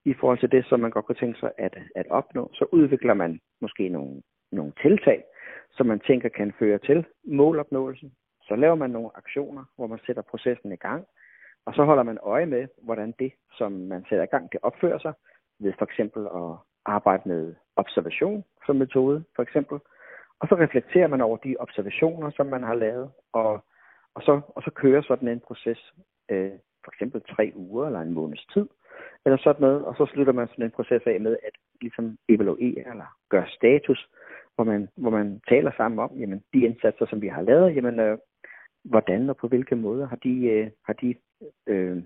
i forhold til det, som man godt kunne tænke sig at, at opnå. Så udvikler man måske nogle, nogle tiltag, som man tænker kan føre til målopnåelsen. Så laver man nogle aktioner, hvor man sætter processen i gang, og så holder man øje med, hvordan det, som man sætter i gang, det opfører sig, ved for eksempel at arbejde med observation som metode, for eksempel. Og så reflekterer man over de observationer, som man har lavet, og, og, så, og så kører sådan en proces, øh, for eksempel tre uger eller en måneds tid, eller sådan noget, og så slutter man sådan en proces af med at ligesom evaluere eller gøre status, hvor man, hvor man taler sammen om, jamen de indsatser, som vi har lavet, jamen øh, hvordan og på hvilke måder har de, øh, har de øh,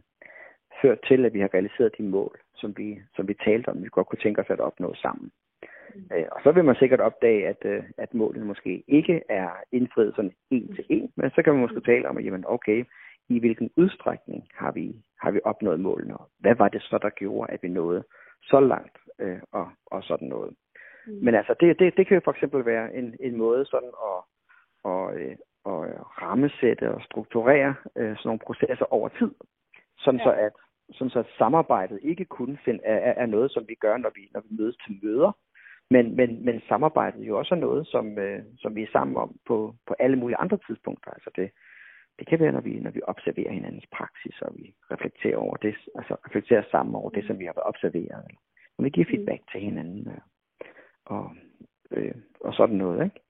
ført til, at vi har realiseret de mål, som vi, som vi talte om, vi godt kunne tænke os at opnå sammen. Øh, og så vil man sikkert opdage, at, øh, at målene måske ikke er indfriet sådan en til en, men så kan man måske tale om, at jamen, okay, i hvilken udstrækning har vi, har vi opnået målene, og hvad var det så, der gjorde, at vi nåede så langt, øh, og, og sådan noget. Mm. Men altså, det, det, det kan jo for eksempel være en, en måde sådan at, og, øh, at rammesætte og strukturere øh, sådan nogle processer over tid, sådan ja. så at sådan så at samarbejdet ikke kun find, er, er noget, som vi gør, når vi, når vi mødes til møder, men, men, men samarbejdet jo også er noget, som, øh, som vi er sammen om på, på alle mulige andre tidspunkter. Altså det, det kan være, når vi, når vi observerer hinandens praksis, og vi reflekterer over det, altså reflekterer sammen over det, som vi har observeret. Eller når vi giver mm. feedback til hinanden, øh, og, øh, og sådan noget, ikke?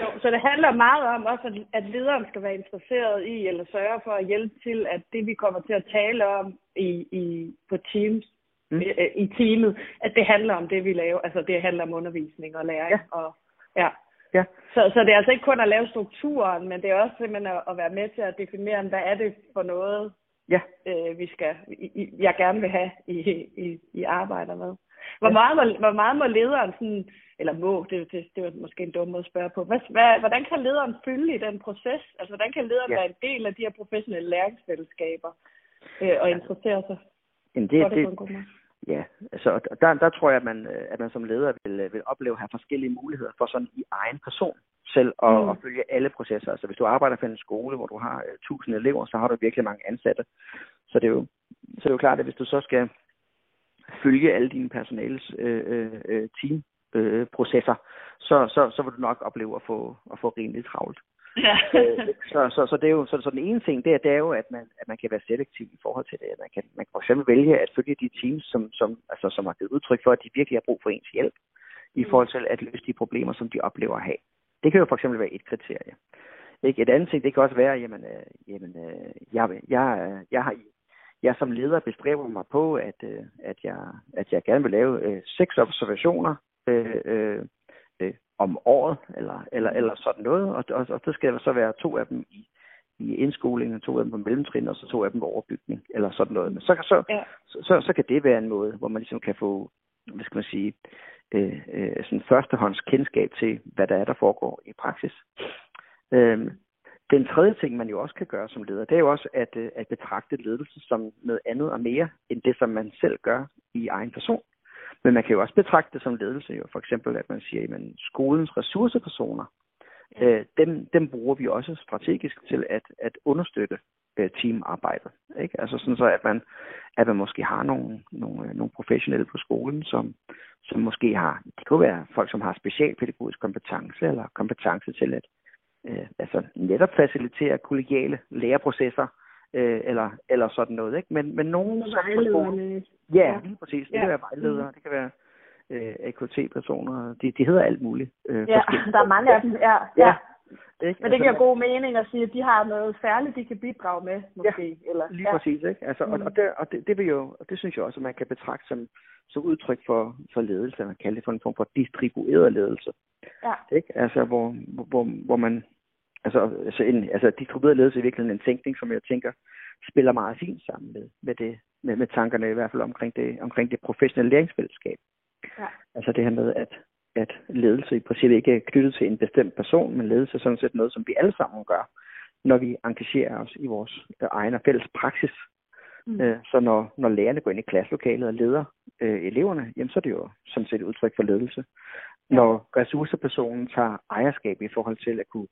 Jo, så det handler meget om også, at lederen skal være interesseret i, eller sørge for at hjælpe til, at det vi kommer til at tale om i, i, på Teams. I, øh, i teamet, at det handler om det, vi laver. Altså det handler om undervisning og læring. Ja. Og, ja. Ja. Så, så det er altså ikke kun at lave strukturen, men det er også simpelthen at, at være med til at definere, hvad er det for noget, ja. øh, vi skal, i, jeg gerne vil have i, i, i arbejder med. Hvor, ja. meget må, hvor meget må lederen sådan, eller må, det, det, det var måske en dum måde at spørge på. Hvad, hvad, hvordan kan lederen fylde i den proces? Altså, hvordan kan lederen ja. være en del af de her professionelle læringsfællesskaber øh, og interessere sig Jamen det, det, det? Ja, altså der, der tror jeg, at man, at man som leder vil, vil opleve at have forskellige muligheder for sådan i egen person selv at, mm. at følge alle processer. Altså hvis du arbejder for en skole, hvor du har uh, elever, så har du virkelig mange ansatte. Så det er jo, så det er jo klart, at hvis du så skal følge alle dine personales øh, øh, øh teamprocesser, øh, så, så, så vil du nok opleve at få, at få rimelig travlt. Ja. Øh, så, så, så, det er jo, så, så den ene ting, det er, det er jo, at man, at man kan være selektiv i forhold til det. Man kan, man kan for eksempel vælge at følge de teams, som, som, altså, som har givet udtryk for, at de virkelig har brug for ens hjælp i mm. forhold til at løse de problemer, som de oplever at have. Det kan jo for eksempel være et kriterie. Ikke? Et andet ting, det kan også være, jamen, øh, jamen øh, jeg, jeg, jeg har jeg som leder bestræber mig på, at, øh, at, jeg, at jeg gerne vil lave øh, seks observationer øh, øh, om året, eller, eller, eller sådan noget, og, og, og det skal så være to af dem i, i indskolingen, to af dem på mellemtrin, og så to af dem på overbygning, eller sådan noget. Men så, så, ja. så, så, så kan det være en måde, hvor man ligesom kan få, hvad skal man sige, øh, øh, sådan førstehånds kendskab til, hvad der er, der foregår i praksis. Øh, den tredje ting, man jo også kan gøre som leder, det er jo også at, øh, at betragte ledelse som noget andet og mere, end det, som man selv gør i egen person. Men man kan jo også betragte det som ledelse, jo. for eksempel at man siger, at skolens ressourcepersoner, øh, dem, dem bruger vi også strategisk til at, at understøtte øh, teamarbejdet. Ikke? Altså sådan så, at man, at man måske har nogle, nogle, nogle professionelle på skolen, som, som måske har, det kunne være folk, som har specialpædagogisk kompetence, eller kompetence til at øh, altså netop facilitere kollegiale læreprocesser, øh, eller, eller sådan noget. Ikke? Men, men nogen... Vejlederne. Ja, lige præcis. Det ja. kan være vejledere, mm. det kan være øh, AKT-personer. De, de hedder alt muligt. Øh, ja, der er mange af dem. Ja, ja. ja. Ikke? Men det altså, giver god mening at sige, at de har noget særligt, de kan bidrage med, måske. Ja, eller, lige ja. præcis. Ikke? Altså, mm. og, og, det, og det, det, vil jo, og det synes jeg også, at man kan betragte som, som udtryk for, for ledelse. Man kalder det for en form for distribueret ledelse. Ja. Ikke? Altså, hvor, hvor, hvor man Altså, altså, en, altså distribueret ledelse er virkelig en tænkning, som jeg tænker spiller meget fint sammen med, med, det, med, med tankerne i hvert fald omkring det, omkring det professionelle læringsfællesskab. Ja. Altså det her med, at, at ledelse i princippet ikke er knyttet til en bestemt person, men ledelse er sådan set noget, som vi alle sammen gør, når vi engagerer os i vores øh, egen og fælles praksis. Mm. Øh, så når, når lærerne går ind i klasselokalet og leder øh, eleverne, jamen så er det jo sådan set et udtryk for ledelse. Når ressourcepersonen tager ejerskab i forhold til at kunne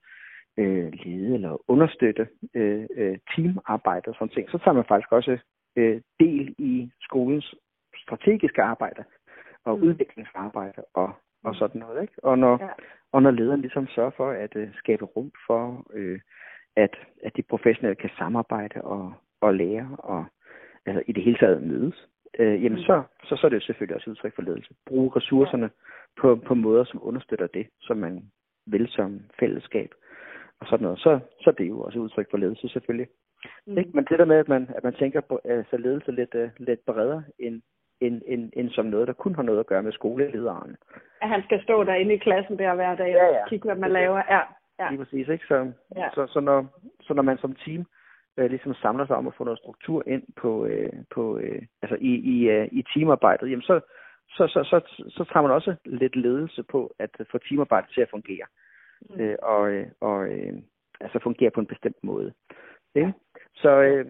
øh, lede eller understøtte øh, øh, teamarbejde og sådan ting, så tager man faktisk også øh, del i skolens strategiske arbejde og Mm. udviklingsarbejde og, og sådan noget. Ikke? Og, når, Ja. ja. og når lederen ligesom sørger for at øh, skabe rum for, øh, at, at de professionelle kan samarbejde og, og lære og altså, i det hele taget mødes, øh, jamen Mm. så, så, så er det jo selvfølgelig også udtryk for ledelse. Bruge ressourcerne på, på måder, som understøtter det, som man vil som fællesskab og sådan noget. Så, så er det jo også udtryk for ledelse selvfølgelig. Mm. Ikke? Men det der med, at man, at man tænker på altså ledelse lidt, uh, lidt bredere end, end, end, end som noget, der kun har noget at gøre med skolelederen. At han skal stå derinde i klassen der hver dag Ja, og ja. kigge, hvad man laver. Ja, ja. Lige præcis, ikke? Så, Ja. så, så, når, så når man som team øh, ligesom samler sig om at få noget struktur ind på, øh, på øh, altså i, i, øh, i teamarbejdet, jamen så, så, så, så, så, så tager man også lidt ledelse på at få teamarbejdet til at fungere. Mm. Øh, og og øh, altså fungere på en bestemt måde. Ikke? Så øh,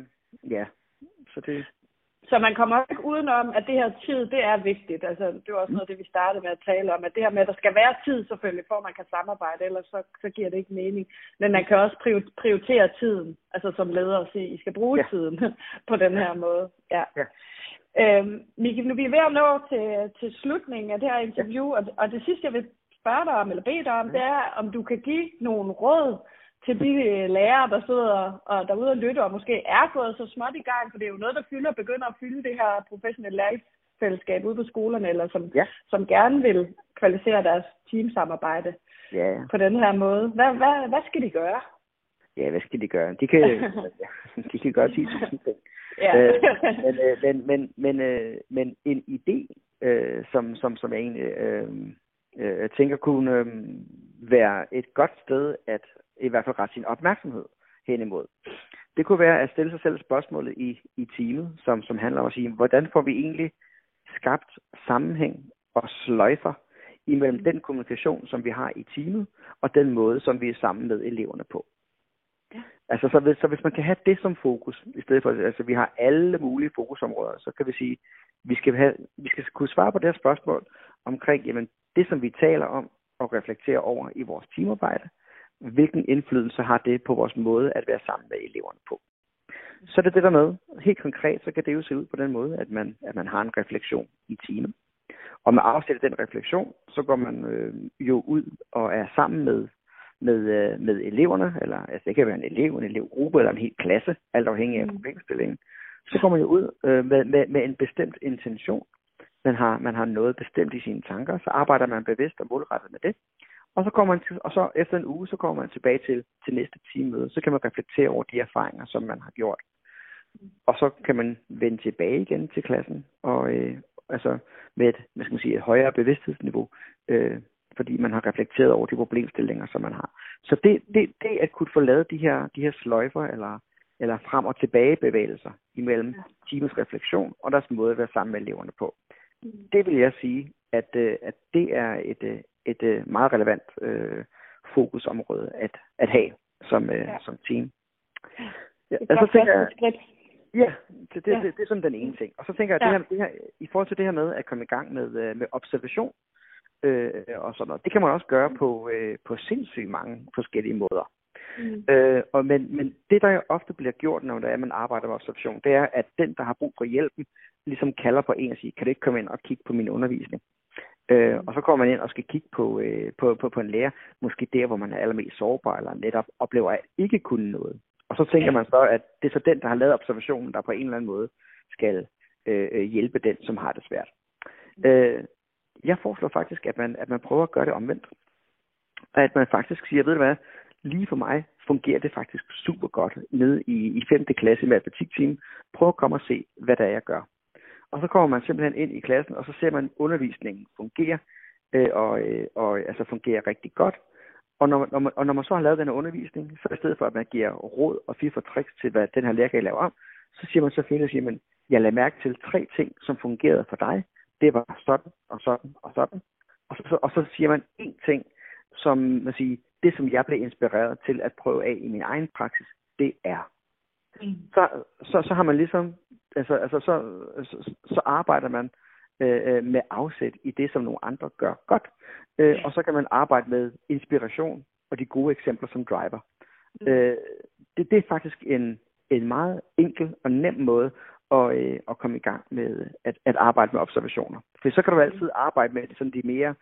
ja, så det, Så man kommer ikke udenom, at det her tid, det er vigtigt. Altså, det var også noget det, vi startede med at tale om, at det her med, at der skal være tid selvfølgelig, for at man kan samarbejde, ellers så, så giver det ikke mening. Men man kan også prior- prioritere tiden, altså som leder at sige, I skal bruge Ja. ja. tiden på den her måde. Ja. Ja. Øhm, Miki, nu vi er ved at nå til, til slutningen af det her interview, og, og det sidste, jeg vil spørge dig om, eller bede dig om, det er, om du kan give nogle råd til de øh, lærere, der sidder og derude og lytter, og måske er gået så småt i gang, for det er jo noget, der fylder, begynder at fylde det her professionelle læringsfællesskab ude på skolerne, eller som, Ja. som gerne vil kvalificere deres teamsamarbejde ja, ja. på den her måde. Hvad, hvad, hvad skal de gøre? Ja, hvad skal de gøre? De kan, de kan gøre 10.000 ting. Ja. Øh, men, øh, men, men, men, øh, men en idé, øh, som, som, som jeg egentlig øh, øh, tænker kunne øh, være et godt sted at i hvert fald rette sin opmærksomhed hen imod. Det kunne være at stille sig selv spørgsmålet i, i teamet, som, som handler om at sige, hvordan får vi egentlig skabt sammenhæng og sløjfer imellem den kommunikation, som vi har i teamet, og den måde, som vi er sammen med eleverne på. Altså, så hvis, så hvis man kan have det som fokus, i stedet for, altså vi har alle mulige fokusområder, så kan vi sige, vi skal, have, vi skal kunne svare på det her spørgsmål omkring, jamen, det som vi taler om og reflekterer over i vores teamarbejde, hvilken indflydelse har det på vores måde at være sammen med eleverne på. Så er det det der med, helt konkret, så kan det jo se ud på den måde, at man, at man har en refleksion i teamet. Og med afsæt af den refleksion, så går man øh, jo ud og er sammen med med, øh, med eleverne, eller altså det kan være en elev, en elevgruppe eller en hel klasse, alt afhængig af Mm. problemstillingen, så kommer man jo ud øh, med, med, med en bestemt intention. Man har, man har noget bestemt i sine tanker, så arbejder man bevidst og målrettet med det. Og så kommer man til, og så efter en uge, så kommer man tilbage til, til næste teammøde. Så kan man reflektere over de erfaringer, som man har gjort. Og så kan man vende tilbage igen til klassen, og øh, altså med et, hvad skal man sige, et højere bevidsthedsniveau, øh, fordi man har reflekteret over de problemstillinger, som man har. Så det, det, det at kunne få lavet de her, de her sløjfer, eller, eller frem og tilbage bevægelser imellem Ja. teamets refleksion og deres måde at være sammen med eleverne på. Mm. Det vil jeg sige, at, øh, at det er et, øh, et øh, meget relevant øh, fokusområde at, at have som, øh, Ja. som team. Ja, Et og så godt tænker jeg, skridt. Ja, det, det, Ja. det, det er sådan den ene ting. Og så tænker jeg, Ja. at det her, det her, i forhold til det her med at komme i gang med, øh, med observation øh, og sådan noget, det kan man også gøre på, øh, på sindssygt mange forskellige måder. Mm. Øh, og men, men det, der jo ofte bliver gjort, når det er, man arbejder med observation, det er, at den, der har brug for hjælpen, ligesom kalder på en og siger, kan du ikke komme ind og kigge på min undervisning? Øh, og så kommer man ind og skal kigge på, øh, på, på, på en lærer, måske der, hvor man er allermest sårbar, eller netop oplever at ikke kunne noget. Og så tænker man så, at det er så den, der har lavet observationen, der på en eller anden måde skal øh, øh, hjælpe den, som har det svært. Øh, jeg foreslår faktisk, at man, at man prøver at gøre det omvendt. At man faktisk siger, ved du hvad, lige for mig fungerer det faktisk super godt nede i, i 5. klasse i matematikteam. Prøv at komme og se, hvad der er, jeg gør. Og så kommer man simpelthen ind i klassen, og så ser man, at undervisningen fungerer, øh, og, øh, og altså fungerer rigtig godt. Og når, når man, og når man så har lavet den her undervisning, så i stedet for, at man giver råd og fire for tricks til, hvad den her lærer kan lave om, så siger man selvfølgelig, siger man, jeg lader mærke til tre ting, som fungerede for dig. Det var sådan, og sådan, og sådan. Og så, så, og så siger man en ting, som man siger, det som jeg blev inspireret til at prøve af i min egen praksis, det er. Mm. Så, så, så har man ligesom, altså, altså så, så, så arbejder man øh, med afsæt i det, som nogle andre gør godt. Øh, og så kan man arbejde med inspiration og de gode eksempler som driver. Mm. Øh, det, det er faktisk en, en meget enkel og nem måde og, øh, og komme i gang med at, at arbejde med observationer. For så kan du altid arbejde med sådan de mere,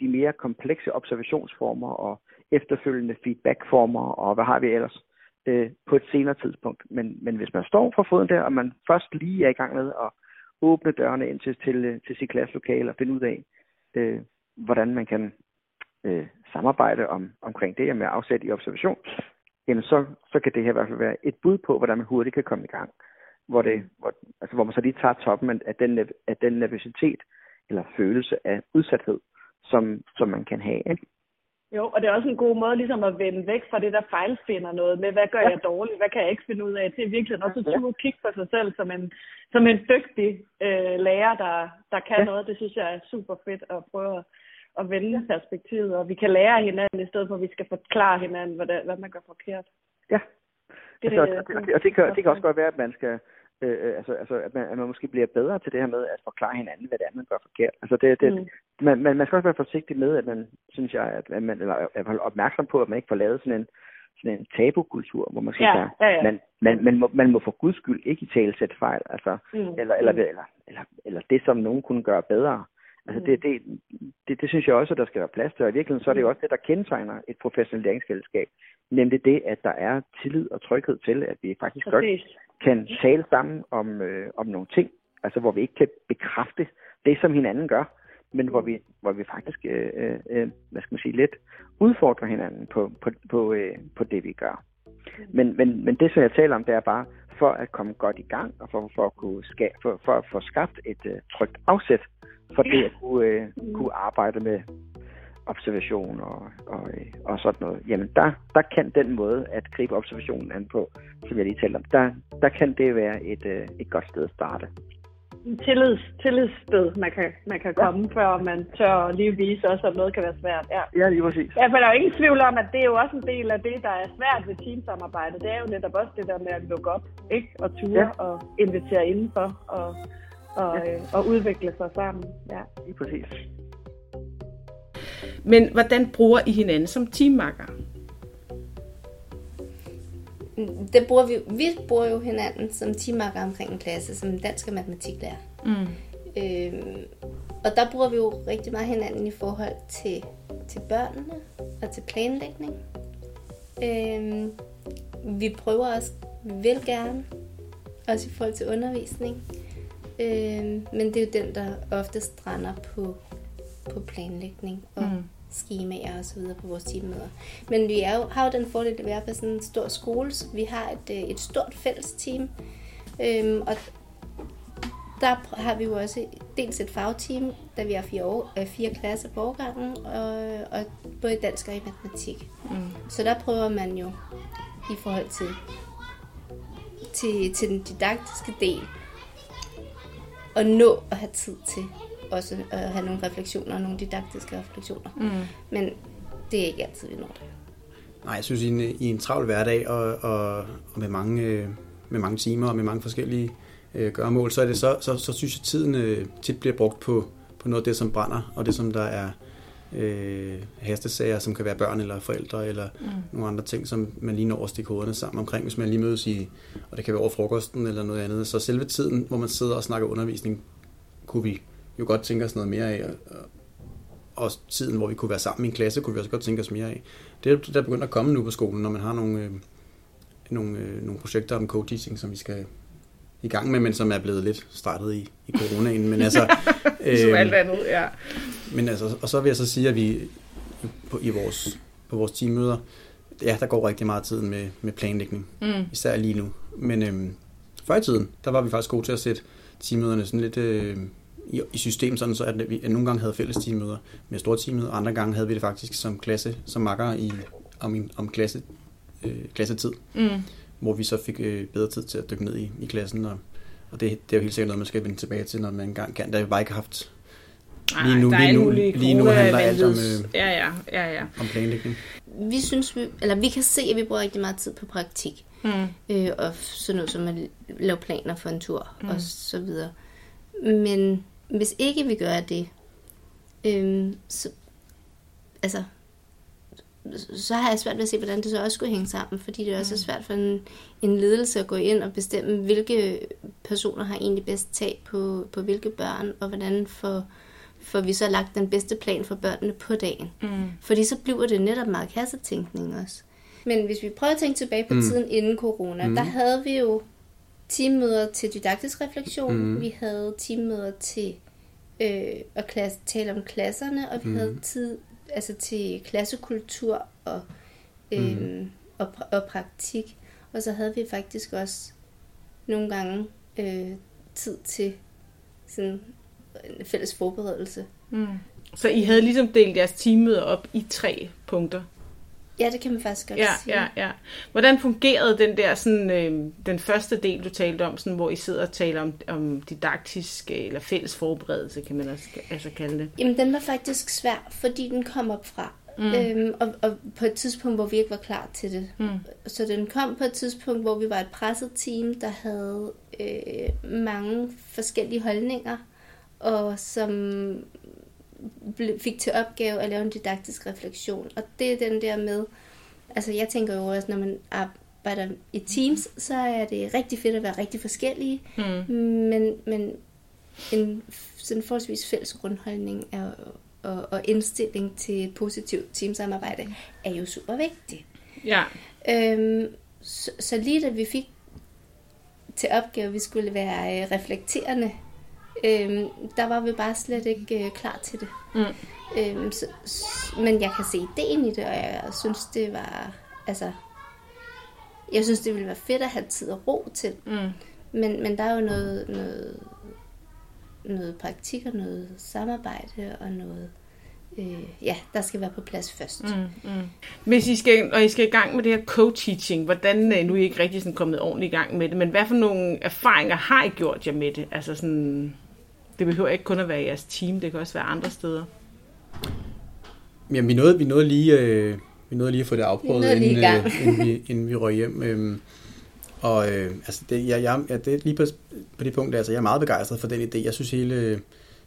de mere komplekse observationsformer og efterfølgende feedbackformer og hvad har vi ellers øh, på et senere tidspunkt. Men, men hvis man står for foden der, og man først lige er i gang med at åbne dørene ind til, til, til sit klasselokale og finde ud af, øh, hvordan man kan øh, samarbejde om, omkring det med afsæt i observation, jamen så, så kan det her i hvert fald være et bud på, hvordan man hurtigt kan komme i gang. Hvor, det, hvor, altså hvor man så lige tager toppen af den, af den nervøsitet eller følelse af udsathed, som, som man kan have. Ikke? Jo, og det er også en god måde ligesom at vende væk fra det, der fejlfinder noget med, hvad gør ja. jeg dårligt, hvad kan jeg ikke finde ud af, til virkelig også at turde kigge på sig selv som en, som en dygtig øh, lærer, der, der kan ja. noget. Det synes jeg er super fedt at prøve at, at vende ja. perspektivet, og vi kan lære hinanden, i stedet for at vi skal forklare hinanden, hvad, det, hvad man gør forkert. Ja, det, altså, og, det, og det, kan, det kan også godt være, at man skal Øh, øh, altså, altså at, man, at man måske bliver bedre til det her med at forklare hinanden, hvad det er, man gør forkert. Altså det, det, mm. man, man, man skal også være forsigtig med, at man, synes jeg, at man, eller er opmærksom på, at man ikke får lavet sådan en, sådan en tabukultur, hvor man skal ja, ja, ja. Man, man, man, må, man må for guds skyld ikke i tale sætte fejl, altså, mm. eller, eller, mm. eller, eller, eller det, som nogen kunne gøre bedre. Altså det, det, det, det synes jeg også, at der skal være plads til, og i virkeligheden så er det jo også det, der kendetegner et professionelt læringsfællesskab, nemlig det, at der er tillid og tryghed til, at vi faktisk Præcis. godt kan tale sammen om, øh, om nogle ting, altså hvor vi ikke kan bekræfte det, som hinanden gør, men hvor vi, hvor vi faktisk, øh, øh, øh hvad skal man sige, lidt udfordrer hinanden på, på, på, øh, på det, vi gør. Men, men, men det, som jeg taler om, det er bare, for at komme godt i gang, og for, for, at, kunne ska, for, for at få skabt et øh, trygt afsæt for det at kunne, øh, kunne arbejde med observation og, og, øh, og sådan noget, jamen der, der kan den måde at gribe observationen an på, som jeg lige talte om, der, der kan det være et, øh, et godt sted at starte. Tillids, tillidssted, man kan, man kan komme, ja. før man tør lige vise også, at noget kan være svært. Ja, ja lige præcis. Ja, for der er jo ingen tvivl om, at det er jo også en del af det, der er svært ved teamsamarbejde. Det er jo netop også det der med at lukke op, ikke? Og ture ja. og invitere indenfor og, og, ja. øh, og udvikle sig sammen. Ja. Lige præcis. Men hvordan bruger I hinanden som teammakker? Det bruger vi, vi bruger jo hinanden som teammakker omkring en klasse, som dansk og matematiklærer. Mm. Øhm, og der bruger vi jo rigtig meget hinanden i forhold til, til børnene og til planlægning. Øhm, vi prøver også, vi vil gerne, også i forhold til undervisning. Øhm, men det er jo den, der ofte strander på, på planlægning og mm skemaer og så videre på vores teammøder. Men vi er jo, har jo den fordel, at er på sådan en stor skole, så vi har et, øh, et stort fælles team. Øhm, og der har vi jo også dels et fagteam, da vi har fire, år, øh, fire klasser på årgangen, og, og både dansk og i matematik. Mm. Så der prøver man jo i forhold til, til, til den didaktiske del at nå at have tid til også at have nogle refleksioner, nogle didaktiske refleksioner. Mm. Men det er ikke altid, vi når det. Nej, jeg synes, i en, i en travl hverdag og, og, og med, mange, øh, med mange timer og med mange forskellige øh, gøremål, så, er det så, så, så synes jeg, at tiden øh, tit bliver brugt på, på noget af det, som brænder, og det, som der er øh, hastesager, som kan være børn eller forældre, eller mm. nogle andre ting, som man lige når at stikke hovederne sammen omkring, hvis man lige mødes i, og det kan være over frokosten eller noget andet. Så selve tiden, hvor man sidder og snakker undervisning, kunne vi jo godt tænke os noget mere af. Og, og tiden, hvor vi kunne være sammen i en klasse, kunne vi også godt tænke os mere af. Det er der begyndt at komme nu på skolen, når man har nogle, øh, nogle, øh, nogle projekter om co-teaching, som vi skal i gang med, men som er blevet lidt startet i, i coronaen. Men altså, øh, som alt andet, ja. Men altså, og så vil jeg så sige, at vi på, i vores, på vores teammøder, ja, der går rigtig meget tid med, med planlægning, mm. især lige nu. Men øh, før i tiden, der var vi faktisk gode til at sætte teammøderne sådan lidt øh, i, i system, sådan så at vi at nogle gange havde fælles teammøder med store teammøder, og andre gange havde vi det faktisk som klasse, som makker i, om, om klasse, øh, klassetid, mm. hvor vi så fik øh, bedre tid til at dykke ned i, i klassen, og, og det, det er jo helt sikkert noget, man skal vende tilbage til, når man engang kan. Der har vi bare ikke haft Lige nu, lige nu, lige nu handler alt om, øh, ja, ja, ja, ja. om planlægning. Vi synes, vi, eller vi kan se, at vi bruger rigtig meget tid på praktik. Mm. Øh, og sådan noget som at lave planer for en tur mm. og så videre. Men hvis ikke vi gør det, øhm, så, altså, så har jeg svært ved at se, hvordan det så også skulle hænge sammen, fordi det er også mm. svært for en, en ledelse at gå ind og bestemme, hvilke personer har egentlig bedst tag på, på hvilke børn, og hvordan får, får vi så lagt den bedste plan for børnene på dagen. Mm. Fordi så bliver det netop meget kassetænkning også. Men hvis vi prøver at tænke tilbage på mm. tiden inden corona, mm. der havde vi jo teammøder til didaktisk refleksion, mm. vi havde teammøder til øh, at klasse, tale om klasserne, og vi mm. havde tid altså til klassekultur og, øh, mm. og, og praktik. Og så havde vi faktisk også nogle gange øh, tid til sådan en fælles forberedelse. Mm. Så I havde ligesom delt jeres teammøder op i tre punkter? Ja, det kan man faktisk godt ja, sige. Ja, ja. Hvordan fungerede den der sådan, øh, den første del, du talte om, sådan, hvor I sidder og taler om, om didaktisk eller fælles forberedelse, kan man også altså kalde det? Jamen, den var faktisk svær, fordi den kom op fra. Mm. Øhm, og, og på et tidspunkt, hvor vi ikke var klar til det. Mm. Så den kom på et tidspunkt, hvor vi var et presset team, der havde øh, mange forskellige holdninger, og som fik til opgave at lave en didaktisk refleksion. Og det er den der med, altså jeg tænker jo også, når man arbejder i teams, så er det rigtig fedt at være rigtig forskellige, mm. men, men en sådan forholdsvis fælles grundholdning er, og, og indstilling til et positivt teamsamarbejde er jo super vigtigt. Ja. Øhm, så, så lige da vi fik til opgave, at vi skulle være øh, reflekterende Øhm, der var vi bare slet ikke øh, klar til det. Mm. Øhm, så, men jeg kan se ideen i det, og jeg synes, det var... Altså, jeg synes, det ville være fedt at have tid og ro til. Mm. Men, men der er jo noget, noget, noget praktik og noget samarbejde og noget... Øh, ja, der skal være på plads først. Mm, mm. Hvis I skal, og I skal i gang med det her co-teaching, hvordan, øh, nu er I ikke rigtig sådan kommet ordentligt i gang med det, men hvad for nogle erfaringer har I gjort jer med det? Altså sådan, det behøver ikke kun at være jeres team, det kan også være andre steder. Jamen, vi nåede, vi nåede lige... Øh, vi nåede lige at få det afprøvet, inden, øh, inden, vi, inden vi røg hjem. Øh, og øh, altså det, jeg, jeg, ja, det er lige på, på det punkt, altså jeg er meget begejstret for den idé. Jeg synes hele,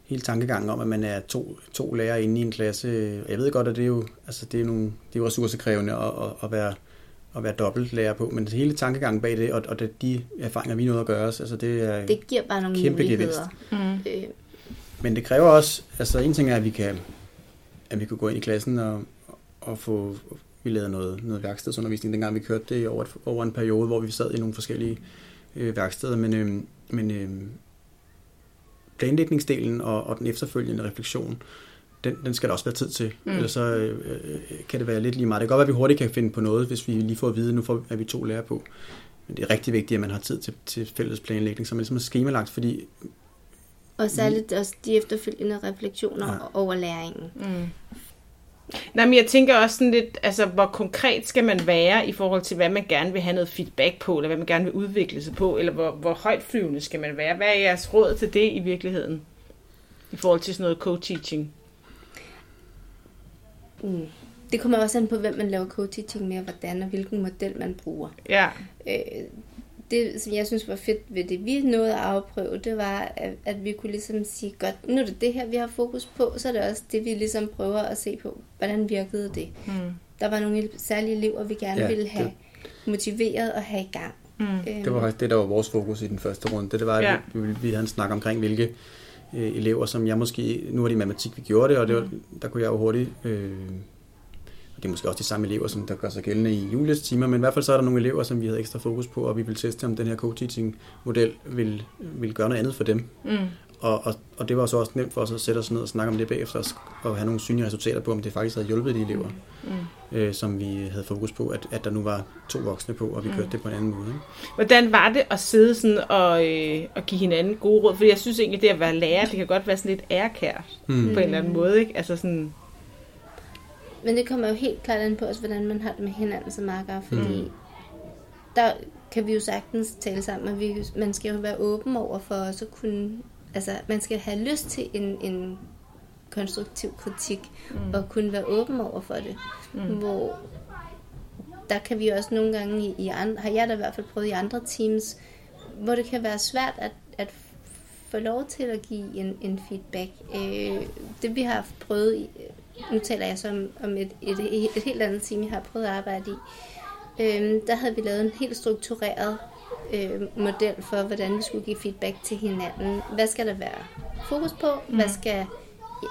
hele tankegangen om, at man er to, to lærere inde i en klasse, jeg ved godt, at det er jo, altså det er nogle, det er jo ressourcekrævende at, at, at være at være dobbelt lærer på, men hele tankegangen bag det, og, og det, de erfaringer, vi nåede at gøre os, altså det er Det giver bare nogle kæmpe muligheder. Mm. Øh. Men det kræver også, altså en ting er, at vi kan, at vi kan gå ind i klassen og, og få, vi lavede noget, noget værkstedsundervisning, dengang vi kørte det over, et, over en periode, hvor vi sad i nogle forskellige øh, værksteder, men, øh, men øh, planlægningsdelen og, og den efterfølgende refleksion, den, den skal der også være tid til. Mm. Ellers så øh, øh, kan det være lidt lige meget. Det kan godt være, at vi hurtigt kan finde på noget, hvis vi lige får at vide, nu får, er vi to lærer på. Men det er rigtig vigtigt, at man har tid til, til fælles planlægning, som er ligesom er skemalagt, fordi... Og særligt også de efterfølgende refleksioner ja. over læringen. Mm. Nej, men jeg tænker også sådan lidt, altså hvor konkret skal man være i forhold til, hvad man gerne vil have noget feedback på, eller hvad man gerne vil udvikle sig på, eller hvor, hvor højtflyvende skal man være? Hvad er jeres råd til det i virkeligheden? I forhold til sådan noget co-teaching? Mm. Det kommer også an på, hvem man laver co-teaching med, og hvordan og hvilken model man bruger. Ja. Øh, det, som jeg synes var fedt ved det, vi nåede at afprøve, det var, at, at vi kunne ligesom sige, godt, nu er det det her, vi har fokus på, så er det også det, vi ligesom prøver at se på, hvordan virkede det. Mm. Der var nogle særlige elever, vi gerne ja, ville have det. motiveret og have i gang. Mm. Øhm. Det var faktisk det, der var vores fokus i den første runde. Det, det var, at ja. vi, vi havde en snak omkring, hvilke øh, elever, som jeg måske, nu var det i matematik, vi gjorde det, og det var, mm. der kunne jeg jo hurtigt, øh, og det er måske også de samme elever, som der gør sig gældende i Julies timer, men i hvert fald så er der nogle elever, som vi havde ekstra fokus på, og vi vil teste, om den her co-teaching-model vil, vil gøre noget andet for dem. Mm. Og, og, og det var så også nemt for os at sætte os ned og snakke om det bagefter, og have nogle synlige resultater på, om det faktisk havde hjulpet de elever, mm. øh, som vi havde fokus på, at, at der nu var to voksne på, og vi kørte mm. det på en anden måde. Ikke? Hvordan var det at sidde sådan og, øh, og give hinanden gode råd? For jeg synes egentlig, det at være lærer, det kan godt være sådan lidt ærkært mm. på en eller anden måde. Ikke? Altså sådan... Men det kommer jo helt klart an på os, hvordan man har det med hinanden som marker, fordi mm. der kan vi jo sagtens tale sammen, og vi, man skal jo være åben over for os at kunne altså, man skal have lyst til en, en konstruktiv kritik, mm. og kunne være åben over for det. Mm. Hvor der kan vi også nogle gange, i, i andre, har jeg da i hvert fald prøvet i andre teams, hvor det kan være svært at, at få lov til at give en, en feedback. Øh, det vi har prøvet i, nu taler jeg så om, om et, et, et, et helt andet team, jeg har prøvet at arbejde i, øhm, der havde vi lavet en helt struktureret øh, model for, hvordan vi skulle give feedback til hinanden. Hvad skal der være fokus på? Mm. Hvad, skal,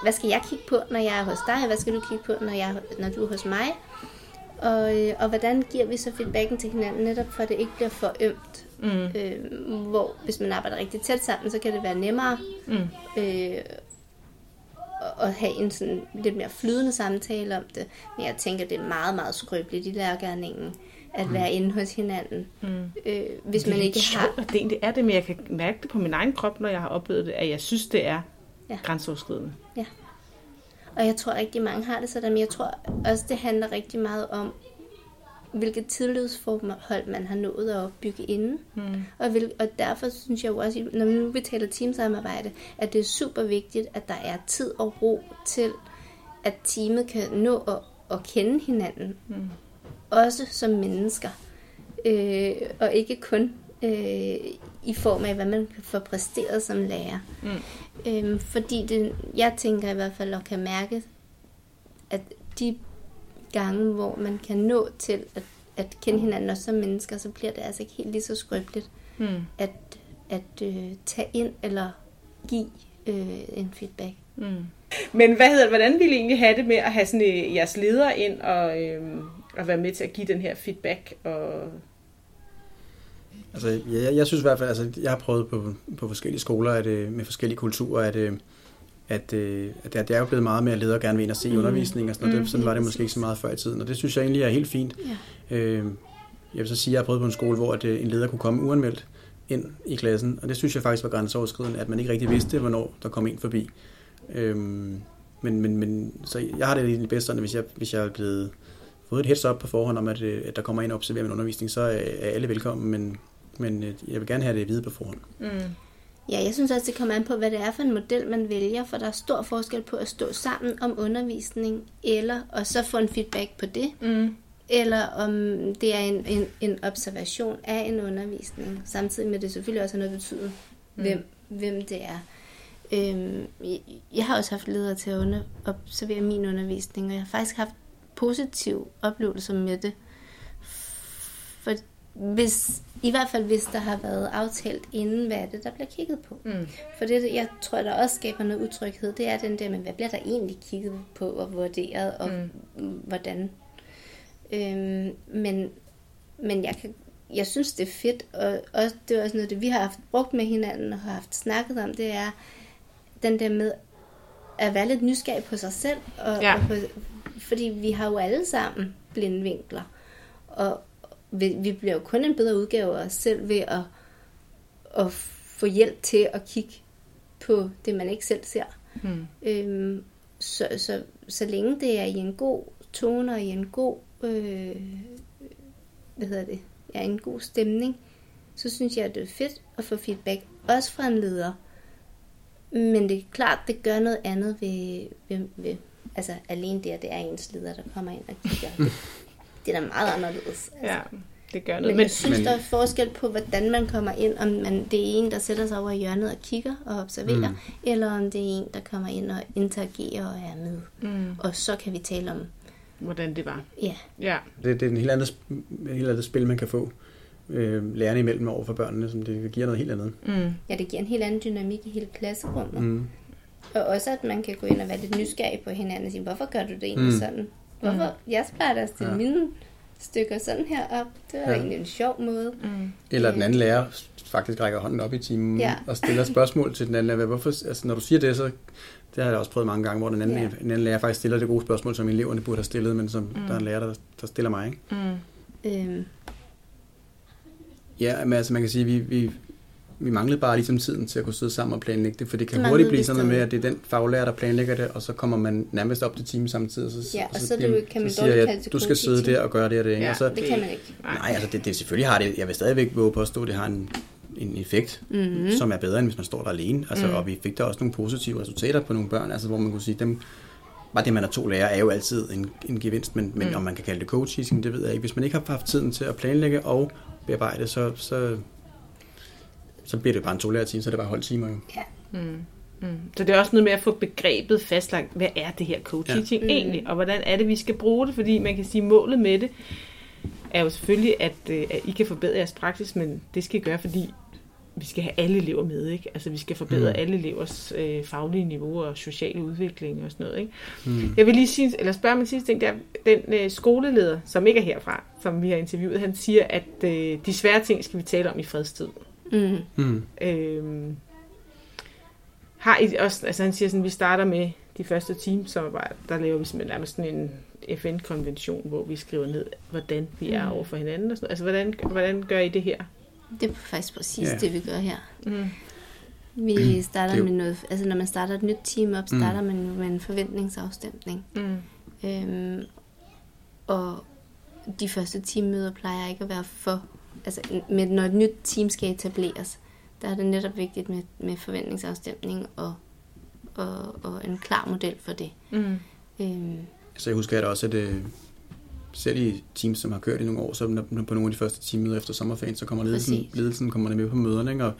hvad skal jeg kigge på, når jeg er hos dig? Hvad skal du kigge på, når, jeg, når du er hos mig? Og, øh, og hvordan giver vi så feedbacken til hinanden, netop for at det ikke bliver for ømt? Mm. Øh, hvor hvis man arbejder rigtig tæt sammen, så kan det være nemmere mm. øh, at have en sådan lidt mere flydende samtale om det. Men jeg tænker, det er meget, meget skrøbeligt i lærergærningen at mm. være inde hos hinanden. Mm. Øh, hvis man ikke sjovt, har... det egentlig er det, men jeg kan mærke det på min egen krop, når jeg har oplevet det, at jeg synes, det er ja. grænseoverskridende. Ja. Og jeg tror rigtig mange har det sådan, men jeg tror også, det handler rigtig meget om, hvilket tillidsforhold man har nået at opbygge inden. Mm. Og, vil, og derfor synes jeg jo også, når vi nu betaler teamsamarbejde, at det er super vigtigt, at der er tid og ro til, at teamet kan nå at, at kende hinanden. Mm. Også som mennesker. Øh, og ikke kun øh, i form af, hvad man kan få præsteret som lærer. Mm. Øh, fordi det, jeg tænker i hvert fald og kan mærke, at de gange, hvor man kan nå til at, at kende hinanden også som mennesker, så bliver det altså ikke helt lige så skrøbeligt mm. at, at øh, tage ind eller give øh, en feedback. Mm. Men hvad hedder, hvordan ville I egentlig have det med at have sådan, øh, jeres ledere ind og, øh, og være med til at give den her feedback? Og... Altså, jeg, jeg synes i hvert fald, altså, jeg har prøvet på, på forskellige skoler at, øh, med forskellige kulturer, at, øh, at, øh, at det er jo blevet meget mere, at ledere gerne vil ind og se mm. undervisning og sådan noget. Mm, sådan var det måske ikke så meget før i tiden, og det synes jeg egentlig er helt fint. Ja. Øh, jeg vil så sige, at jeg har prøvet på en skole, hvor at, en leder kunne komme uanmeldt ind i klassen, og det synes jeg faktisk var grænseoverskridende, at man ikke rigtig vidste, hvornår der kom en forbi. Øh, men, men, men så jeg har det egentlig bedst sådan, hvis jeg, hvis jeg er blevet fået et heads up på forhånd om, at, øh, at der kommer ind og observerer min undervisning, så er alle velkommen, men, men øh, jeg vil gerne have det at vide på forhånd. Mm. Ja, jeg synes også, det kommer an på, hvad det er for en model, man vælger, for der er stor forskel på at stå sammen om undervisning, eller og så få en feedback på det, mm. eller om det er en, en, en observation af en undervisning, samtidig med at det selvfølgelig også har noget betydet, mm. hvem, hvem det er. Øhm, jeg har også haft ledere til at under, observere min undervisning, og jeg har faktisk haft positiv oplevelse med det. For hvis, I hvert fald hvis der har været aftalt inden, hvad er det, der bliver kigget på. Mm. For det, jeg tror, der også skaber noget utryghed, det er den der med, hvad bliver der egentlig kigget på og vurderet, og mm. hvordan. Øhm, men, men jeg kan jeg synes, det er fedt, og også, det er også noget, det vi har haft brugt med hinanden og har haft snakket om, det er den der med at være lidt nysgerrig på sig selv, og, ja. og på, fordi vi har jo alle sammen blinde vinkler. Og vi, vi bliver jo kun en bedre udgave af os selv ved at, at få hjælp til at kigge på det, man ikke selv ser. Hmm. Øhm, så, så, så længe det er i en god tone og i en god, øh, hvad hedder det, ja, en god stemning, så synes jeg, at det er fedt at få feedback, også fra en leder. Men det er klart, det gør noget andet ved, ved, ved altså alene det, at det er ens leder, der kommer ind og kigger. det, det er da meget anderledes. Altså. Ja, det gør noget. Men, jeg synes, men... der er forskel på, hvordan man kommer ind. Om man, det er en, der sætter sig over i hjørnet og kigger og observerer, mm. eller om det er en, der kommer ind og interagerer og er med. Mm. Og så kan vi tale om, hvordan det var. Ja. ja. Det, det er en helt andet, helt andet spil, man kan få øh, lærerne imellem over for børnene, som det giver noget helt andet. Mm. Ja, det giver en helt anden dynamik i hele klasserummet. Mm. Og også, at man kan gå ind og være lidt nysgerrig på hinanden og sige, hvorfor gør du det egentlig mm. sådan? Hvorfor? Mm. Jeg plejer da at stille ja. mine stykker sådan her op. Det var ja. egentlig en sjov måde. Mm. Eller den anden lærer faktisk rækker hånden op i timen ja. og stiller spørgsmål til den anden lærer. Hvorfor, altså, når du siger det, så det har jeg også prøvet mange gange, hvor den anden, ja. den anden lærer faktisk stiller det gode spørgsmål, som eleverne burde have stillet, men som mm. der er en lærer, der, der stiller mig. Ikke? Mm. Øhm. Ja, men altså man kan sige, vi, vi, vi manglede bare ligesom tiden til at kunne sidde sammen og planlægge det, for det kan det hurtigt blive sådan med, at det er den faglærer, der planlægger det, og så kommer man nærmest op til time samtidig, og så, ja, og så, så, bliver, det, kan man så siger jeg, du skal sidde der og gøre det og det. Ja, og så, det kan man ikke. Nej, altså det, det selvfølgelig har det, jeg vil stadigvæk våge på at stå, det har en, en effekt, mm-hmm. som er bedre, end hvis man står der alene. Altså, mm. Og vi fik der også nogle positive resultater på nogle børn, altså, hvor man kunne sige, dem, bare det, man er to lærere, er jo altid en, en gevinst, men, men mm. om man kan kalde det coaching, det ved jeg ikke. Hvis man ikke har haft tiden til at planlægge og bearbejde, så, så så bliver det bare en to time, så er det bare holdt timer jo. Ja. Mm. Mm. Så det er også noget med at få begrebet fastlagt, hvad er det her co-teaching ja. egentlig, og hvordan er det, vi skal bruge det, fordi man kan sige, målet med det er jo selvfølgelig, at, øh, at I kan forbedre jeres praksis, men det skal I gøre, fordi vi skal have alle elever med, ikke? Altså vi skal forbedre mm. alle elevers øh, faglige niveau og sociale udvikling og sådan noget, ikke? Mm. Jeg vil lige sige, eller spørge min sidste ting, der, den øh, skoleleder, som ikke er herfra, som vi har interviewet, han siger, at øh, de svære ting skal vi tale om i fredstid. Mm. Mm. Øhm, har I også, altså han siger sådan, vi starter med de første teamsamarbejder, der laver vi simpelthen nærmest sådan en FN-konvention, hvor vi skriver ned, hvordan vi er mm. over for hinanden. Og sådan. Altså, hvordan, hvordan gør I det her? Det er faktisk præcis ja. det, vi gør her. Mm. Vi starter jo... med noget, altså når man starter et nyt team op, mm. starter mm. man med en forventningsafstemning. Mm. Øhm, og de første teammøder plejer ikke at være for, altså med, når et nyt team skal etableres, der er det netop vigtigt med, med forventningsafstemning og, og, og en klar model for det. Mm. Øhm. Så jeg husker at også, at øh, selv i teams, som har kørt i nogle år, så på nogle af de første teammøder efter sommerferien, så kommer ledelsen, ledelsen kommer med på møderne, ikke? og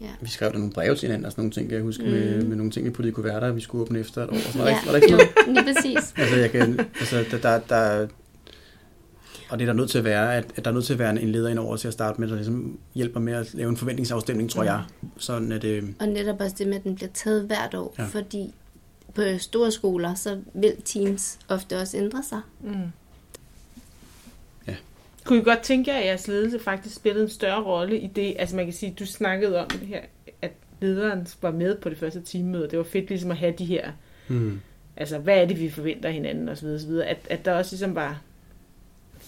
Ja. Vi skrev der nogle breve til hinanden og sådan nogle ting, kan jeg huske, mm. med, med nogle ting, vi puttede i kuverter, vi skulle åbne efter et år. Sådan, ja, var der ikke, var der ikke jo, lige præcis. altså, jeg kan, altså, der, der, der, og det er der nødt til at være, at, at der er nødt til at være en leder indover til at starte med, der ligesom hjælper med at lave en forventningsafstemning, tror mm. jeg. Sådan at, øh... Og netop også det med, at den bliver taget hvert år, ja. fordi på store skoler, så vil teams ofte også ændre sig. Mm. Ja. Kunne I godt tænke jer, at jeres ledelse faktisk spillede en større rolle i det? Altså man kan sige, du snakkede om det her, at lederen var med på det første teammøde. Det var fedt ligesom at have de her, mm. altså hvad er det, vi forventer hinanden osv. osv. At, at der også ligesom var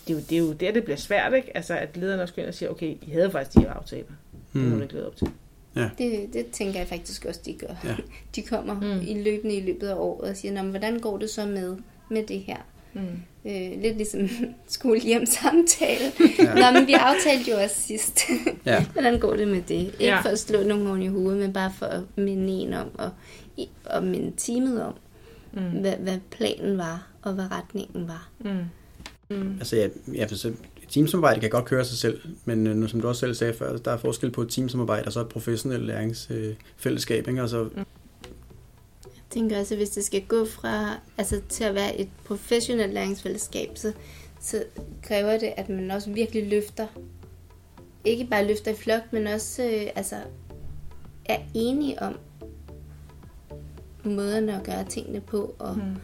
det er, jo, det er jo der, det bliver svært, ikke? Altså, at lederen også går ind og siger, okay, I havde faktisk de her aftaler. Mm. Det må du ikke lede op til. Ja. Det, det tænker jeg faktisk også, de gør. Ja. De kommer mm. i løbende i løbet af året og siger, hvordan går det så med, med det her? Mm. Øh, lidt ligesom skolehjem samtale. Ja. Nå, men vi aftalte jo også sidst. ja. Hvordan går det med det? Ikke ja. for at slå nogen oven i hovedet, men bare for at minde en om, og, og minde teamet om, mm. hvad, hvad planen var, og hvad retningen var. Mm. Mm. Altså ja, ja så teamsamarbejde kan godt køre sig selv, men øh, som du også selv sagde før, der er forskel på et teamsamarbejde og så et professionelt læringsfællesskab. Ikke? Altså, mm. Jeg tænker også, at hvis det skal gå fra altså, til at være et professionelt læringsfællesskab, så, så kræver det, at man også virkelig løfter. Ikke bare løfter i flok, men også øh, altså, er enige om måderne at gøre tingene på, og, mm.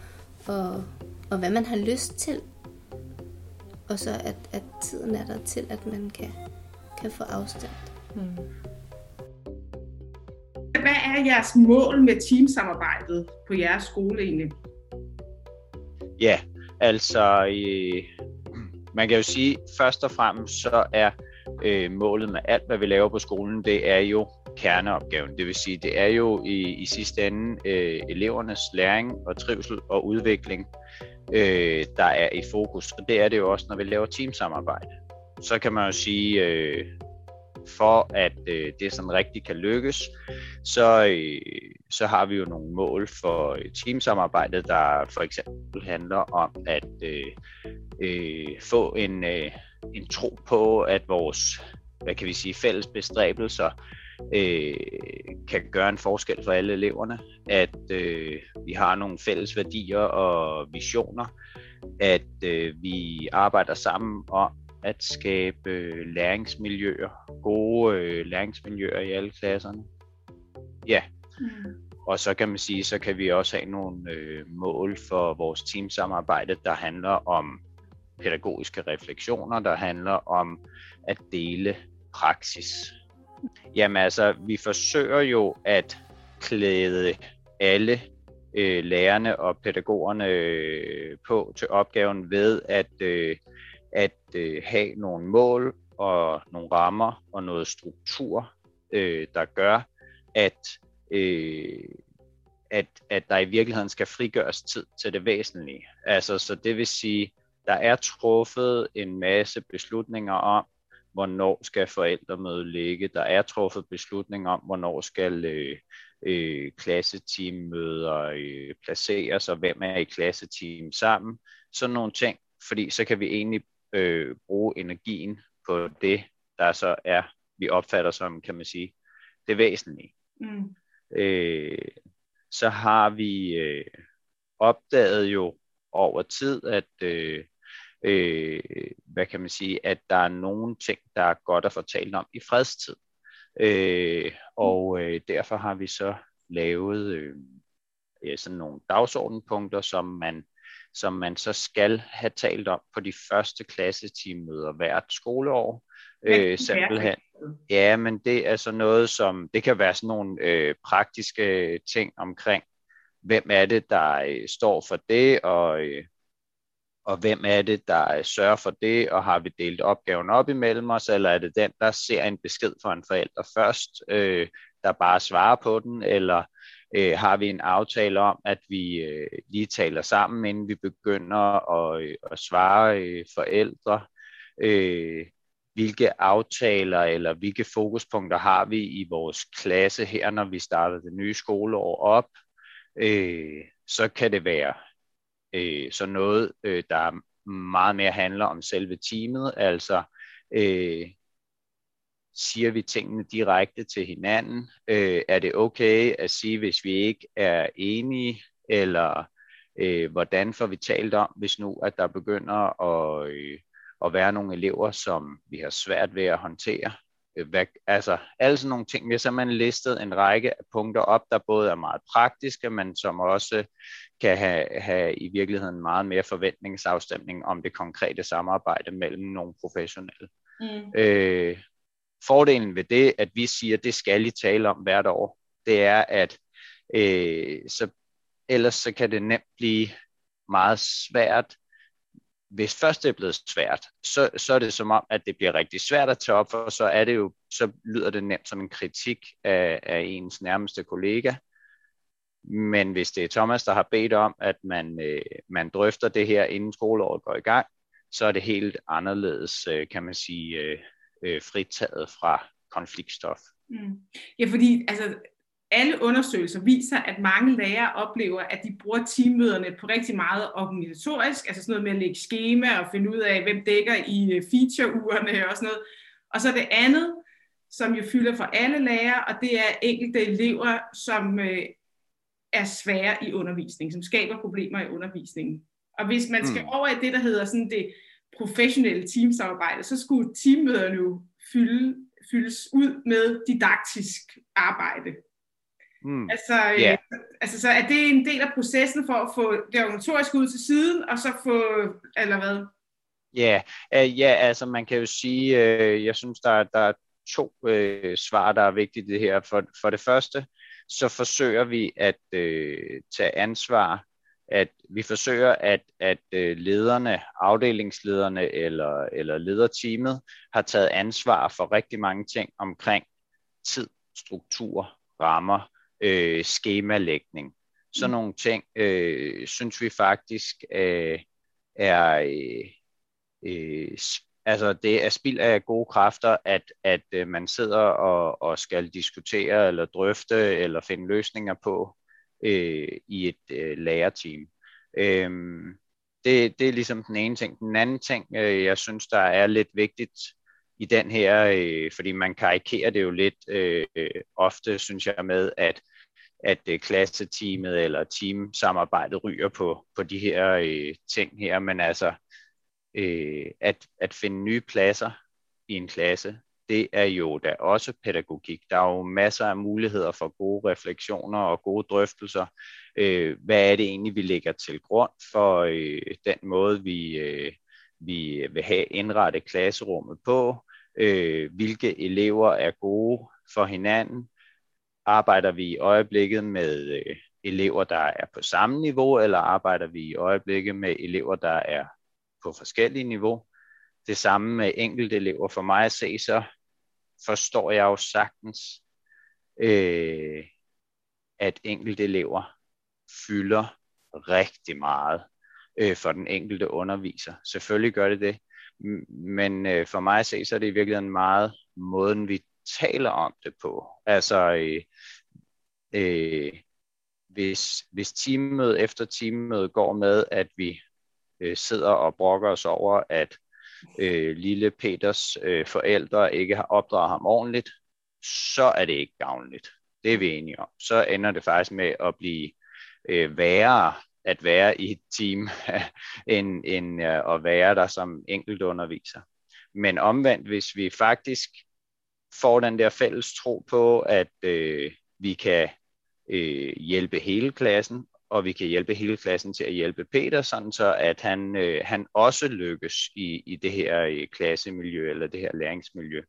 og, og hvad man har lyst til og så at, at tiden er der til, at man kan, kan få afstand. Hmm. Hvad er jeres mål med teamsamarbejdet på jeres skole egentlig? Ja, altså øh, man kan jo sige, først og fremmest så er øh, målet med alt, hvad vi laver på skolen, det er jo kerneopgaven. Det vil sige, det er jo i, i sidste ende øh, elevernes læring og trivsel og udvikling, øh, der er i fokus. Og det er det jo også, når vi laver teamsamarbejde. Så kan man jo sige, øh, for at øh, det sådan rigtig kan lykkes, så, øh, så har vi jo nogle mål for øh, teamsamarbejdet, der for eksempel handler om at øh, øh, få en, øh, en tro på, at vores hvad kan vi sige, fælles bestræbelser øh, kan gøre en forskel for alle eleverne, at øh, vi har nogle fælles værdier og visioner, at øh, vi arbejder sammen om at skabe øh, læringsmiljøer, gode øh, læringsmiljøer i alle klasserne. Ja, mm. og så kan man sige, så kan vi også have nogle øh, mål for vores teamsamarbejde, der handler om pædagogiske refleksioner, der handler om at dele praksis Jamen altså, vi forsøger jo at klæde alle øh, lærerne og pædagogerne øh, på til opgaven ved at, øh, at øh, have nogle mål og nogle rammer og noget struktur, øh, der gør, at, øh, at, at der i virkeligheden skal frigøres tid til det væsentlige. Altså, så det vil sige, der er truffet en masse beslutninger om, hvornår skal forældremødet ligge. Der er truffet beslutning om, hvornår skal øh, øh, klasseteammøder øh, placeres, og hvem er i klasseteam sammen. Sådan nogle ting, fordi så kan vi egentlig øh, bruge energien på det, der så er, vi opfatter som, kan man sige, det væsentlige. Mm. øh, så har vi øh, opdaget jo over tid, at øh, øh, hvad kan man sige, at der er nogle ting, der er godt at fortælle om i fredstid. Øh, og øh, derfor har vi så lavet øh, sådan nogle dagsordenpunkter, som man, som man så skal have talt om på de første klasseteammøder hvert skoleår. Øh, simpelthen. Ja, men det er så noget som, det kan være sådan nogle øh, praktiske ting omkring, hvem er det, der øh, står for det, og, øh, og hvem er det, der øh, sørger for det, og har vi delt opgaven op imellem os, eller er det den, der ser en besked fra en forælder først, øh, der bare svarer på den, eller øh, har vi en aftale om, at vi øh, lige taler sammen, inden vi begynder at, øh, at svare øh, forældre. Øh, hvilke aftaler eller hvilke fokuspunkter har vi i vores klasse her, når vi starter det nye skoleår op. Øh, så kan det være øh, så noget, øh, der meget mere handler om selve teamet, altså øh, siger vi tingene direkte til hinanden? Øh, er det okay at sige, hvis vi ikke er enige, eller øh, hvordan får vi talt om, hvis nu at der begynder at, øh, at være nogle elever, som vi har svært ved at håndtere? Øh, hvad, altså alle sådan nogle ting. Vi har simpelthen listet en række af punkter op, der både er meget praktiske, men som også kan have, have i virkeligheden meget mere forventningsafstemning om det konkrete samarbejde mellem nogle professionelle. Mm. Øh, fordelen ved det, at vi siger, at det skal I tale om hvert år, det er, at øh, så, ellers så kan det nemt blive meget svært. Hvis først det er blevet svært, så, så er det som om, at det bliver rigtig svært at tage op, for så er det jo, så lyder det nemt som en kritik af, af ens nærmeste kollega. Men hvis det er Thomas, der har bedt om, at man, øh, man drøfter det her, inden skoleåret går i gang, så er det helt anderledes, øh, kan man sige, øh, øh, fritaget fra konfliktstof. Mm. Ja, fordi altså, alle undersøgelser viser, at mange lærere oplever, at de bruger teammøderne på rigtig meget organisatorisk, altså sådan noget med at lægge schema og finde ud af, hvem dækker i øh, feature-ugerne og sådan noget. Og så det andet, som jo fylder for alle lærere, og det er enkelte elever, som øh, er svære i undervisning, som skaber problemer i undervisningen. Og hvis man skal mm. over i det, der hedder sådan det professionelle teamsamarbejde, så skulle teammøderne jo fylde, fyldes ud med didaktisk arbejde. Mm. Altså, yeah. øh, altså, så er det en del af processen for at få det organisatoriske ud til siden, og så få, eller hvad? Ja, yeah. uh, ja altså man kan jo sige, uh, jeg synes, der, der er to uh, svar, der er vigtige i det her. For, for det første, så forsøger vi at uh, tage ansvar at vi forsøger, at, at øh, lederne, afdelingslederne eller, eller lederteamet har taget ansvar for rigtig mange ting omkring tid, struktur, rammer, øh, skemalægning. Sådan mm. nogle ting øh, synes vi faktisk øh, er øh, øh, altså det er spild af gode kræfter, at, at øh, man sidder og, og skal diskutere eller drøfte eller finde løsninger på øh, i et øh, lærerteam. Øh, det, det er ligesom den ene ting. Den anden ting, øh, jeg synes, der er lidt vigtigt i den her, øh, fordi man karikerer det jo lidt øh, ofte, synes jeg, med, at at øh, klasseteamet eller teamsamarbejdet ryger på, på de her øh, ting her, men altså øh, at, at finde nye pladser i en klasse, det er jo da også pædagogik. Der er jo masser af muligheder for gode refleksioner og gode drøftelser. Øh, hvad er det egentlig, vi lægger til grund for øh, den måde, vi, øh, vi vil have indrettet klasserummet på? Øh, hvilke elever er gode for hinanden? Arbejder vi i øjeblikket med øh, elever, der er på samme niveau, eller arbejder vi i øjeblikket med elever, der er på forskellige niveau? Det samme med enkelte elever. For mig at se, så forstår jeg jo sagtens, øh, at enkelte elever fylder rigtig meget øh, for den enkelte underviser. Selvfølgelig gør det det, men øh, for mig at se, så er det i virkeligheden meget måden, vi taler om det på. Altså, øh, øh, hvis, hvis teammøde efter teammøde går med, at vi øh, sidder og brokker os over, at øh, lille Peters øh, forældre ikke har opdraget ham ordentligt, så er det ikke gavnligt. Det er vi enige om. Så ender det faktisk med at blive øh, værre at være i et team, end, end øh, at være der som enkelt underviser. Men omvendt, hvis vi faktisk får den der fælles tro på, at øh, vi kan øh, hjælpe hele klassen, og vi kan hjælpe hele klassen til at hjælpe Peter, sådan så at han, øh, han også lykkes i, i det her øh, klassemiljø eller det her læringsmiljø.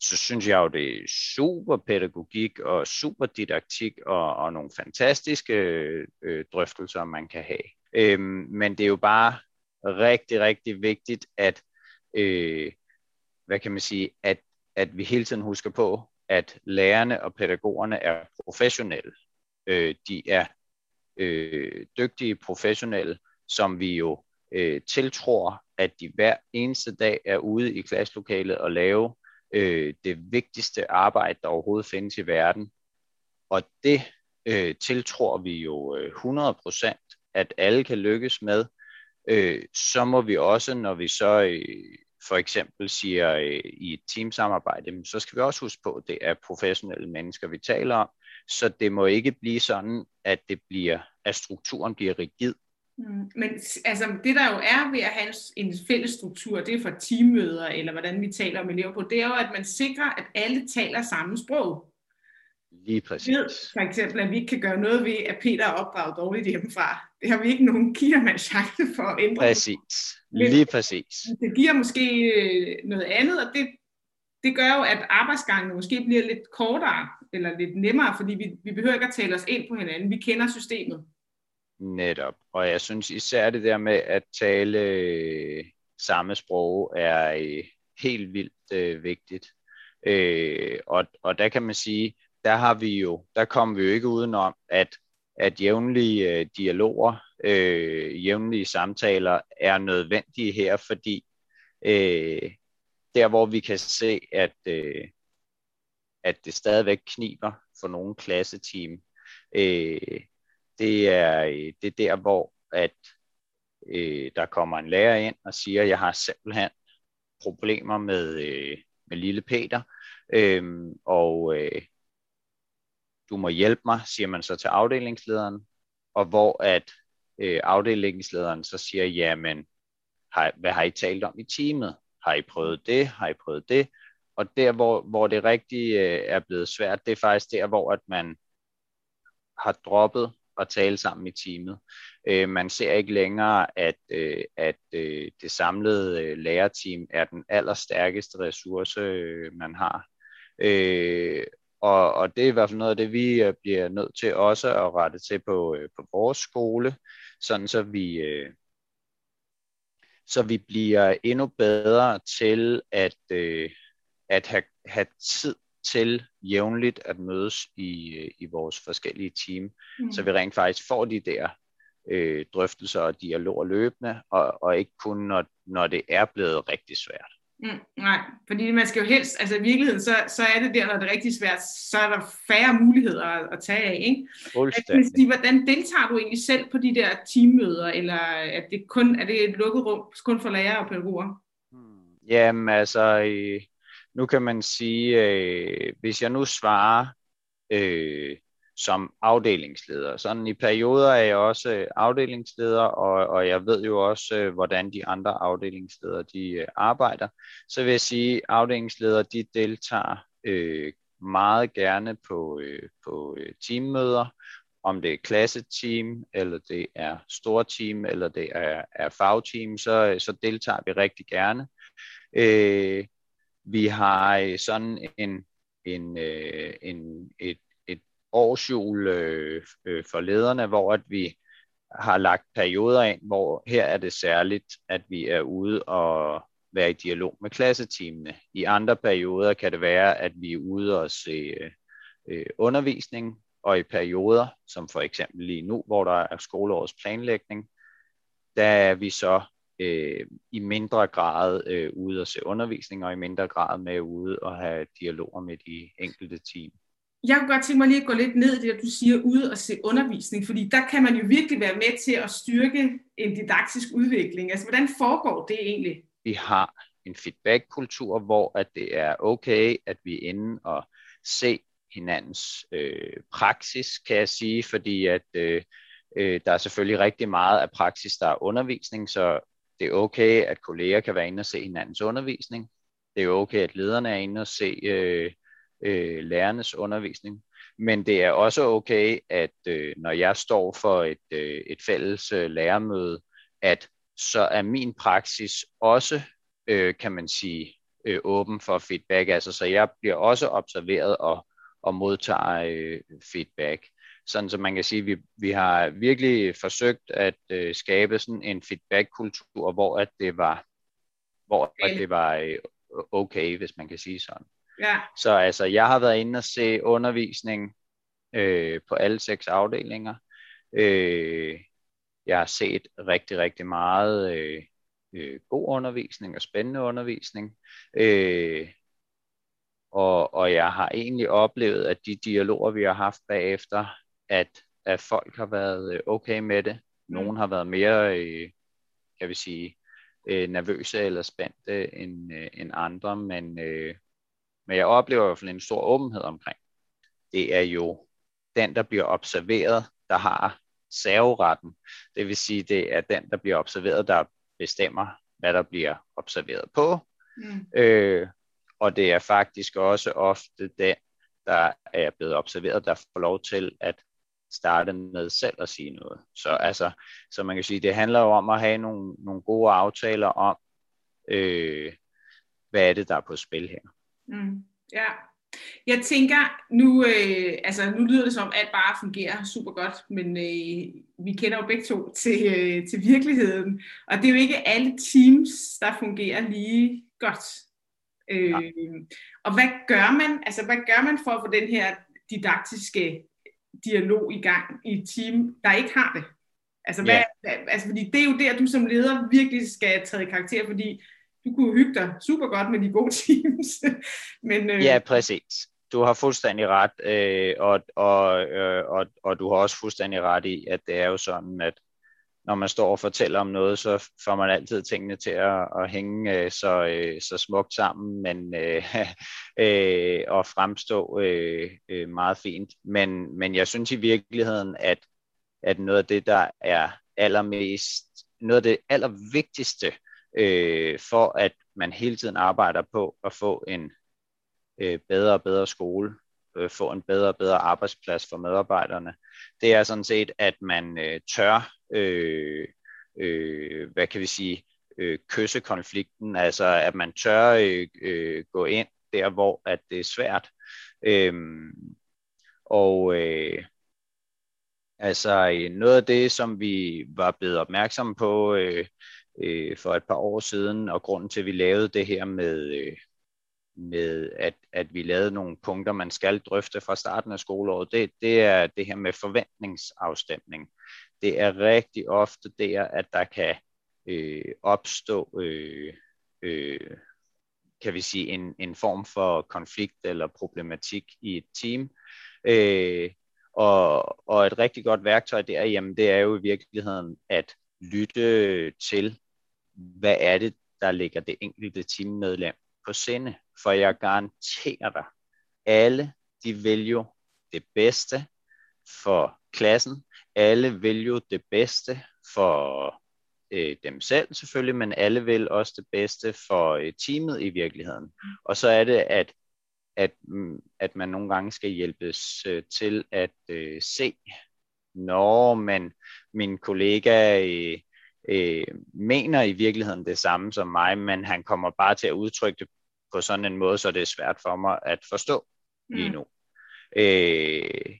Så synes jeg jo, det er super pædagogik og super didaktik og, og nogle fantastiske øh, drøftelser, man kan have. Øhm, men det er jo bare rigtig, rigtig vigtigt, at øh, hvad kan man sige, at, at vi hele tiden husker på, at lærerne og pædagogerne er professionelle. Øh, de er øh, dygtige professionelle, som vi jo øh, tiltror, at de hver eneste dag er ude i klasselokalet og lave øh, det vigtigste arbejde, der overhovedet findes i verden. Og det øh, tiltror vi jo øh, 100%, at alle kan lykkes med. Øh, så må vi også, når vi så øh, for eksempel siger øh, i et teamsamarbejde, så skal vi også huske på, at det er professionelle mennesker, vi taler om. Så det må ikke blive sådan, at det bliver, at strukturen bliver rigid. Mm, men altså, det der jo er ved at have en fælles struktur, det er for teammøder, eller hvordan vi taler om elever på, det er jo, at man sikrer, at alle taler samme sprog. Lige præcis. Ved, for eksempel, at vi ikke kan gøre noget ved, at Peter er opdraget dårligt hjemmefra. Det har vi ikke nogen kildermands chance for at ændre. Præcis. Lige præcis. Det giver måske øh, noget andet, og det, det gør jo, at arbejdsgangen måske bliver lidt kortere, eller lidt nemmere, fordi vi, vi behøver ikke at tale os ind på hinanden. Vi kender systemet. Netop. Og jeg synes især det der med at tale øh, samme sprog er øh, helt vildt øh, vigtigt. Øh, og, og der kan man sige, der har vi jo, der kommer vi jo ikke udenom, at, at jævnlige øh, dialoger, øh, jævnlige samtaler er nødvendige her, fordi øh, der hvor vi kan se, at, øh, at det stadigvæk kniber for nogle klasseteam, øh, det er, øh, det er der, hvor at, øh, der kommer en lærer ind og siger, at jeg har simpelthen problemer med, øh, med lille Peter, øh, og øh, du må hjælpe mig, siger man så til afdelingslederen, og hvor at øh, afdelingslederen så siger, jamen, har, hvad har I talt om i teamet? Har I prøvet det? Har I prøvet det? Og der, hvor, hvor det rigtig øh, er blevet svært, det er faktisk der, hvor at man har droppet at tale sammen i teamet. Øh, man ser ikke længere, at, øh, at øh, det samlede øh, lærerteam er den allerstærkeste ressource, øh, man har. Øh, og, og det er i hvert fald noget af det, vi øh, bliver nødt til også at rette til på, øh, på vores skole, sådan så vi, øh, så vi bliver endnu bedre til at, øh, at have, have tid til jævnligt at mødes i, i vores forskellige team, mm. så vi rent faktisk får de der øh, drøftelser og dialoger løbende, og, og ikke kun når, når det er blevet rigtig svært. Mm, nej, fordi man skal jo helst, altså i virkeligheden, så, så er det der, når det er rigtig svært, så er der færre muligheder at, at tage af, ikke? Fuldstændig. Sige, hvordan deltager du egentlig selv på de der teammøder, eller er det kun er det et lukket rum, kun for lærere og pædagoger? Hmm, jamen altså, øh, nu kan man sige, øh, hvis jeg nu svarer øh, som afdelingsleder, sådan i perioder er jeg også øh, afdelingsleder, og, og jeg ved jo også, øh, hvordan de andre afdelingsledere de øh, arbejder, så vil jeg sige, at afdelingsledere de deltager øh, meget gerne på, øh, på øh, teammøder, om det er klasseteam, eller det er storteam, eller det er, er fagteam, så, så deltager vi rigtig gerne. Øh, vi har øh, sådan en, en, øh, en, et, et årsjul øh, øh, for lederne, hvor at vi har lagt perioder ind, hvor her er det særligt, at vi er ude og være i dialog med klasseteamene. I andre perioder kan det være, at vi er ude og se øh, øh undervisning, og i perioder, som for eksempel lige nu, hvor der er skoleårets planlægning, der er vi så øh, i mindre grad øh, ude og se undervisning, og i mindre grad med ude og have dialoger med de enkelte team. Jeg kunne godt tænke mig lige at gå lidt ned i det, at du siger ude og se undervisning, fordi der kan man jo virkelig være med til at styrke en didaktisk udvikling. Altså, hvordan foregår det egentlig? Vi har en feedback-kultur, hvor at det er okay, at vi er inde og se hinandens øh, praksis, kan jeg sige, fordi at øh, øh, der er selvfølgelig rigtig meget af praksis, der er undervisning, så det er okay, at kolleger kan være inde og se hinandens undervisning. Det er okay, at lederne er inde og se øh, øh, lærernes undervisning. Men det er også okay, at øh, når jeg står for et, øh, et fælles øh, lærermøde, at så er min praksis også, øh, kan man sige, øh, åben for feedback. Altså, så jeg bliver også observeret og, og modtager øh, feedback. Sådan så man kan sige, vi, vi har virkelig forsøgt at øh, skabe sådan en feedback-kultur, hvor at det var, hvor okay. at det var øh, okay, hvis man kan sige sådan. Ja. Så altså, jeg har været inde og se undervisning øh, på alle seks afdelinger. Øh, jeg har set rigtig, rigtig meget øh, øh, god undervisning og spændende undervisning. Øh, og, og jeg har egentlig oplevet, at de dialoger, vi har haft bagefter, at, at folk har været øh, okay med det. Nogen har været mere, øh, kan vi sige, øh, nervøse eller spændte end, øh, end andre, men, øh, men jeg oplever i hvert fald en stor åbenhed omkring. Det er jo den, der bliver observeret, der har serveretten. Det vil sige, det er den, der bliver observeret, der bestemmer, hvad der bliver observeret på. Mm. Øh, og det er faktisk også ofte den, der er blevet observeret, der får lov til at starte med selv at sige noget. Så altså, så man kan sige, det handler jo om at have nogle, nogle gode aftaler om, øh, hvad er det, der er på spil her. Mm. Ja, jeg tænker, nu, øh, altså, nu lyder det som, at alt bare fungerer super godt, men øh, vi kender jo begge to til, øh, til virkeligheden, og det er jo ikke alle teams, der fungerer lige godt. Øh, og hvad gør man, altså hvad gør man for at få den her didaktiske dialog i gang i et team, der ikke har det? Altså, hvad, yeah. altså fordi det er jo der, du som leder virkelig skal træde karakter, fordi du kunne hygge dig super godt med de gode teams. Men, øh... Ja, præcis. Du har fuldstændig ret, øh, og, og, øh, og, og du har også fuldstændig ret i, at det er jo sådan, at når man står og fortæller om noget, så får man altid tingene til at, at hænge øh, så, øh, så smukt sammen, men øh, øh, og fremstå øh, øh, meget fint. Men, men jeg synes i virkeligheden, at, at noget af det, der er allermest, noget af det allervigtigste, øh, for at man hele tiden arbejder på at få en øh, bedre og bedre skole, øh, få en bedre og bedre arbejdsplads for medarbejderne. Det er sådan set, at man øh, tør, øh, øh, hvad kan vi sige, øh, kysse konflikten, altså at man tør øh, øh, gå ind der, hvor at det er svært. Øh, og øh, altså noget af det, som vi var blevet opmærksomme på øh, øh, for et par år siden, og grunden til, at vi lavede det her med, øh, med at, at vi lavede nogle punkter, man skal drøfte fra starten af skoleåret, det, det er det her med forventningsafstemning. Det er rigtig ofte der, at der kan øh, opstå, øh, øh, kan vi sige, en, en form for konflikt eller problematik i et team. Øh, og, og et rigtig godt værktøj der, jamen det er jo i virkeligheden at lytte til, hvad er det, der ligger det enkelte teammedlem på sinde. For jeg garanterer dig, alle de vil jo det bedste for klassen. Alle vil jo det bedste for øh, dem selv selvfølgelig, men alle vil også det bedste for øh, teamet i virkeligheden. Og så er det, at, at, mm, at man nogle gange skal hjælpes øh, til at øh, se, når man, min kollega øh, øh, mener i virkeligheden det samme som mig, men han kommer bare til at udtrykke det på sådan en måde, så det er svært for mig at forstå lige mm. nu. Mm. Øh,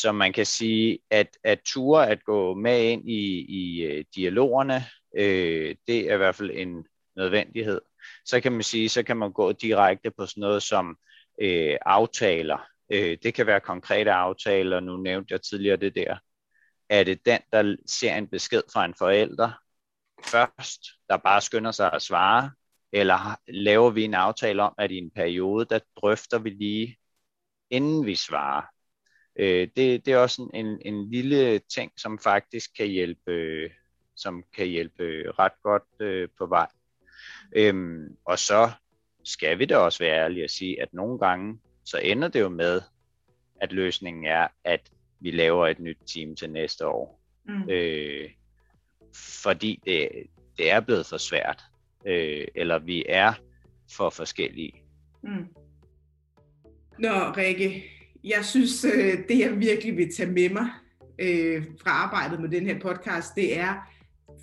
så man kan sige, at, at ture at gå med ind i, i øh, dialogerne, øh, det er i hvert fald en nødvendighed. Så kan man sige, så kan man gå direkte på sådan noget som øh, aftaler. Øh, det kan være konkrete aftaler, nu nævnte jeg tidligere det der er det den, der ser en besked fra en forælder først, der bare skynder sig at svare, eller laver vi en aftale om, at i en periode, der drøfter vi lige, inden vi svarer. Øh, det, det er også en, en lille ting, som faktisk kan hjælpe, som kan hjælpe ret godt øh, på vej. Øhm, og så skal vi da også være ærlige at sige, at nogle gange, så ender det jo med, at løsningen er, at vi laver et nyt team til næste år. Mm. Øh, fordi det, det er blevet for svært, øh, eller vi er for forskellige. Mm. Nå, Rikke, jeg synes, øh, det jeg virkelig vil tage med mig øh, fra arbejdet med den her podcast, det er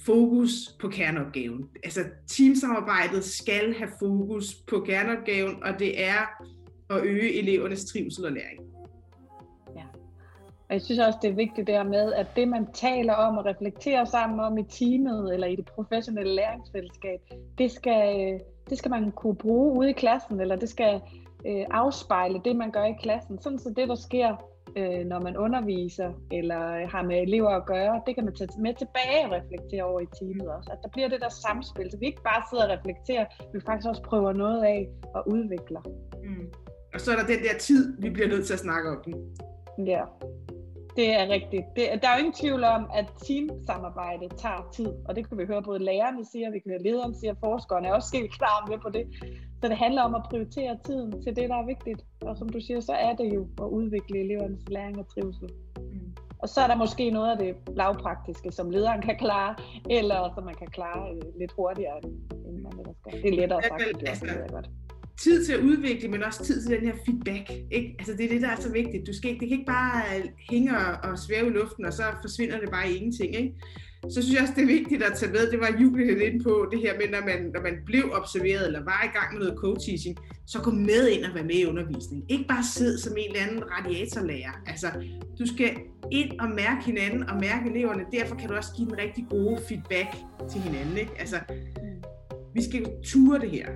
fokus på kerneopgaven. Altså teamsamarbejdet skal have fokus på kerneopgaven, og det er at øge elevernes trivsel og læring. Ja. Og jeg synes også, det er vigtigt der med, at det man taler om og reflekterer sammen om i teamet eller i det professionelle læringsfællesskab, det skal, øh, det skal man kunne bruge ude i klassen, eller det skal øh, afspejle det, man gør i klassen. Sådan så det, der sker, øh, når man underviser eller har med elever at gøre, det kan man tage med tilbage og reflektere over i teamet også. At der bliver det der samspil, så vi ikke bare sidder og reflekterer, men faktisk også prøver noget af og udvikler. Mm. Og så er der den der tid, vi bliver nødt til at snakke om den. Ja. Det er rigtigt. Det, der er jo ingen tvivl om, at teamsamarbejde tager tid, og det kan vi høre både lærerne siger, vi kan høre lederen siger, forskerne er også helt klar med på det. Så det handler om at prioritere tiden til det, der er vigtigt. Og som du siger, så er det jo at udvikle elevernes læring og trivsel. Mm. Og så er der måske noget af det lavpraktiske, som lederen kan klare, eller som man kan klare øh, lidt hurtigere, end man ellers skal. Det er lettere sagt, det, altså, det er godt tid til at udvikle, men også tid til den her feedback. Ikke? Altså det er det, der er så vigtigt. Du skal, det kan ikke bare øh, hænge og svæve i luften, og så forsvinder det bare i ingenting. Ikke? Så synes jeg også, det er vigtigt at tage med, det var Julie lidt ind på, det her med, når man, når man blev observeret, eller var i gang med noget co-teaching, så gå med ind og være med i undervisningen. Ikke bare sidde som en eller anden radiatorlærer. Altså, du skal ind og mærke hinanden, og mærke eleverne. Derfor kan du også give en rigtig gode feedback til hinanden. Ikke? Altså, vi skal ture det her.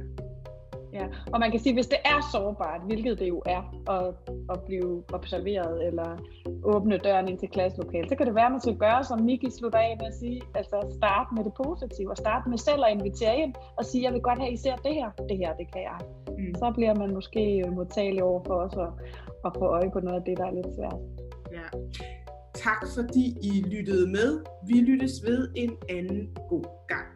Ja, og man kan sige, hvis det er sårbart, hvilket det jo er, at, at blive observeret eller åbne døren ind til klasselokalet, så kan det være, at man skal gøre, som Miki slutter af med at sige, altså starte med det positive, og starte med selv at invitere ind og sige, jeg vil godt have, at I ser det her, det her, det kan jeg. Mm. Så bliver man måske modtagelig over for os at, at få øje på noget af det, der er lidt svært. Ja. Tak fordi I lyttede med. Vi lyttes ved en anden god gang.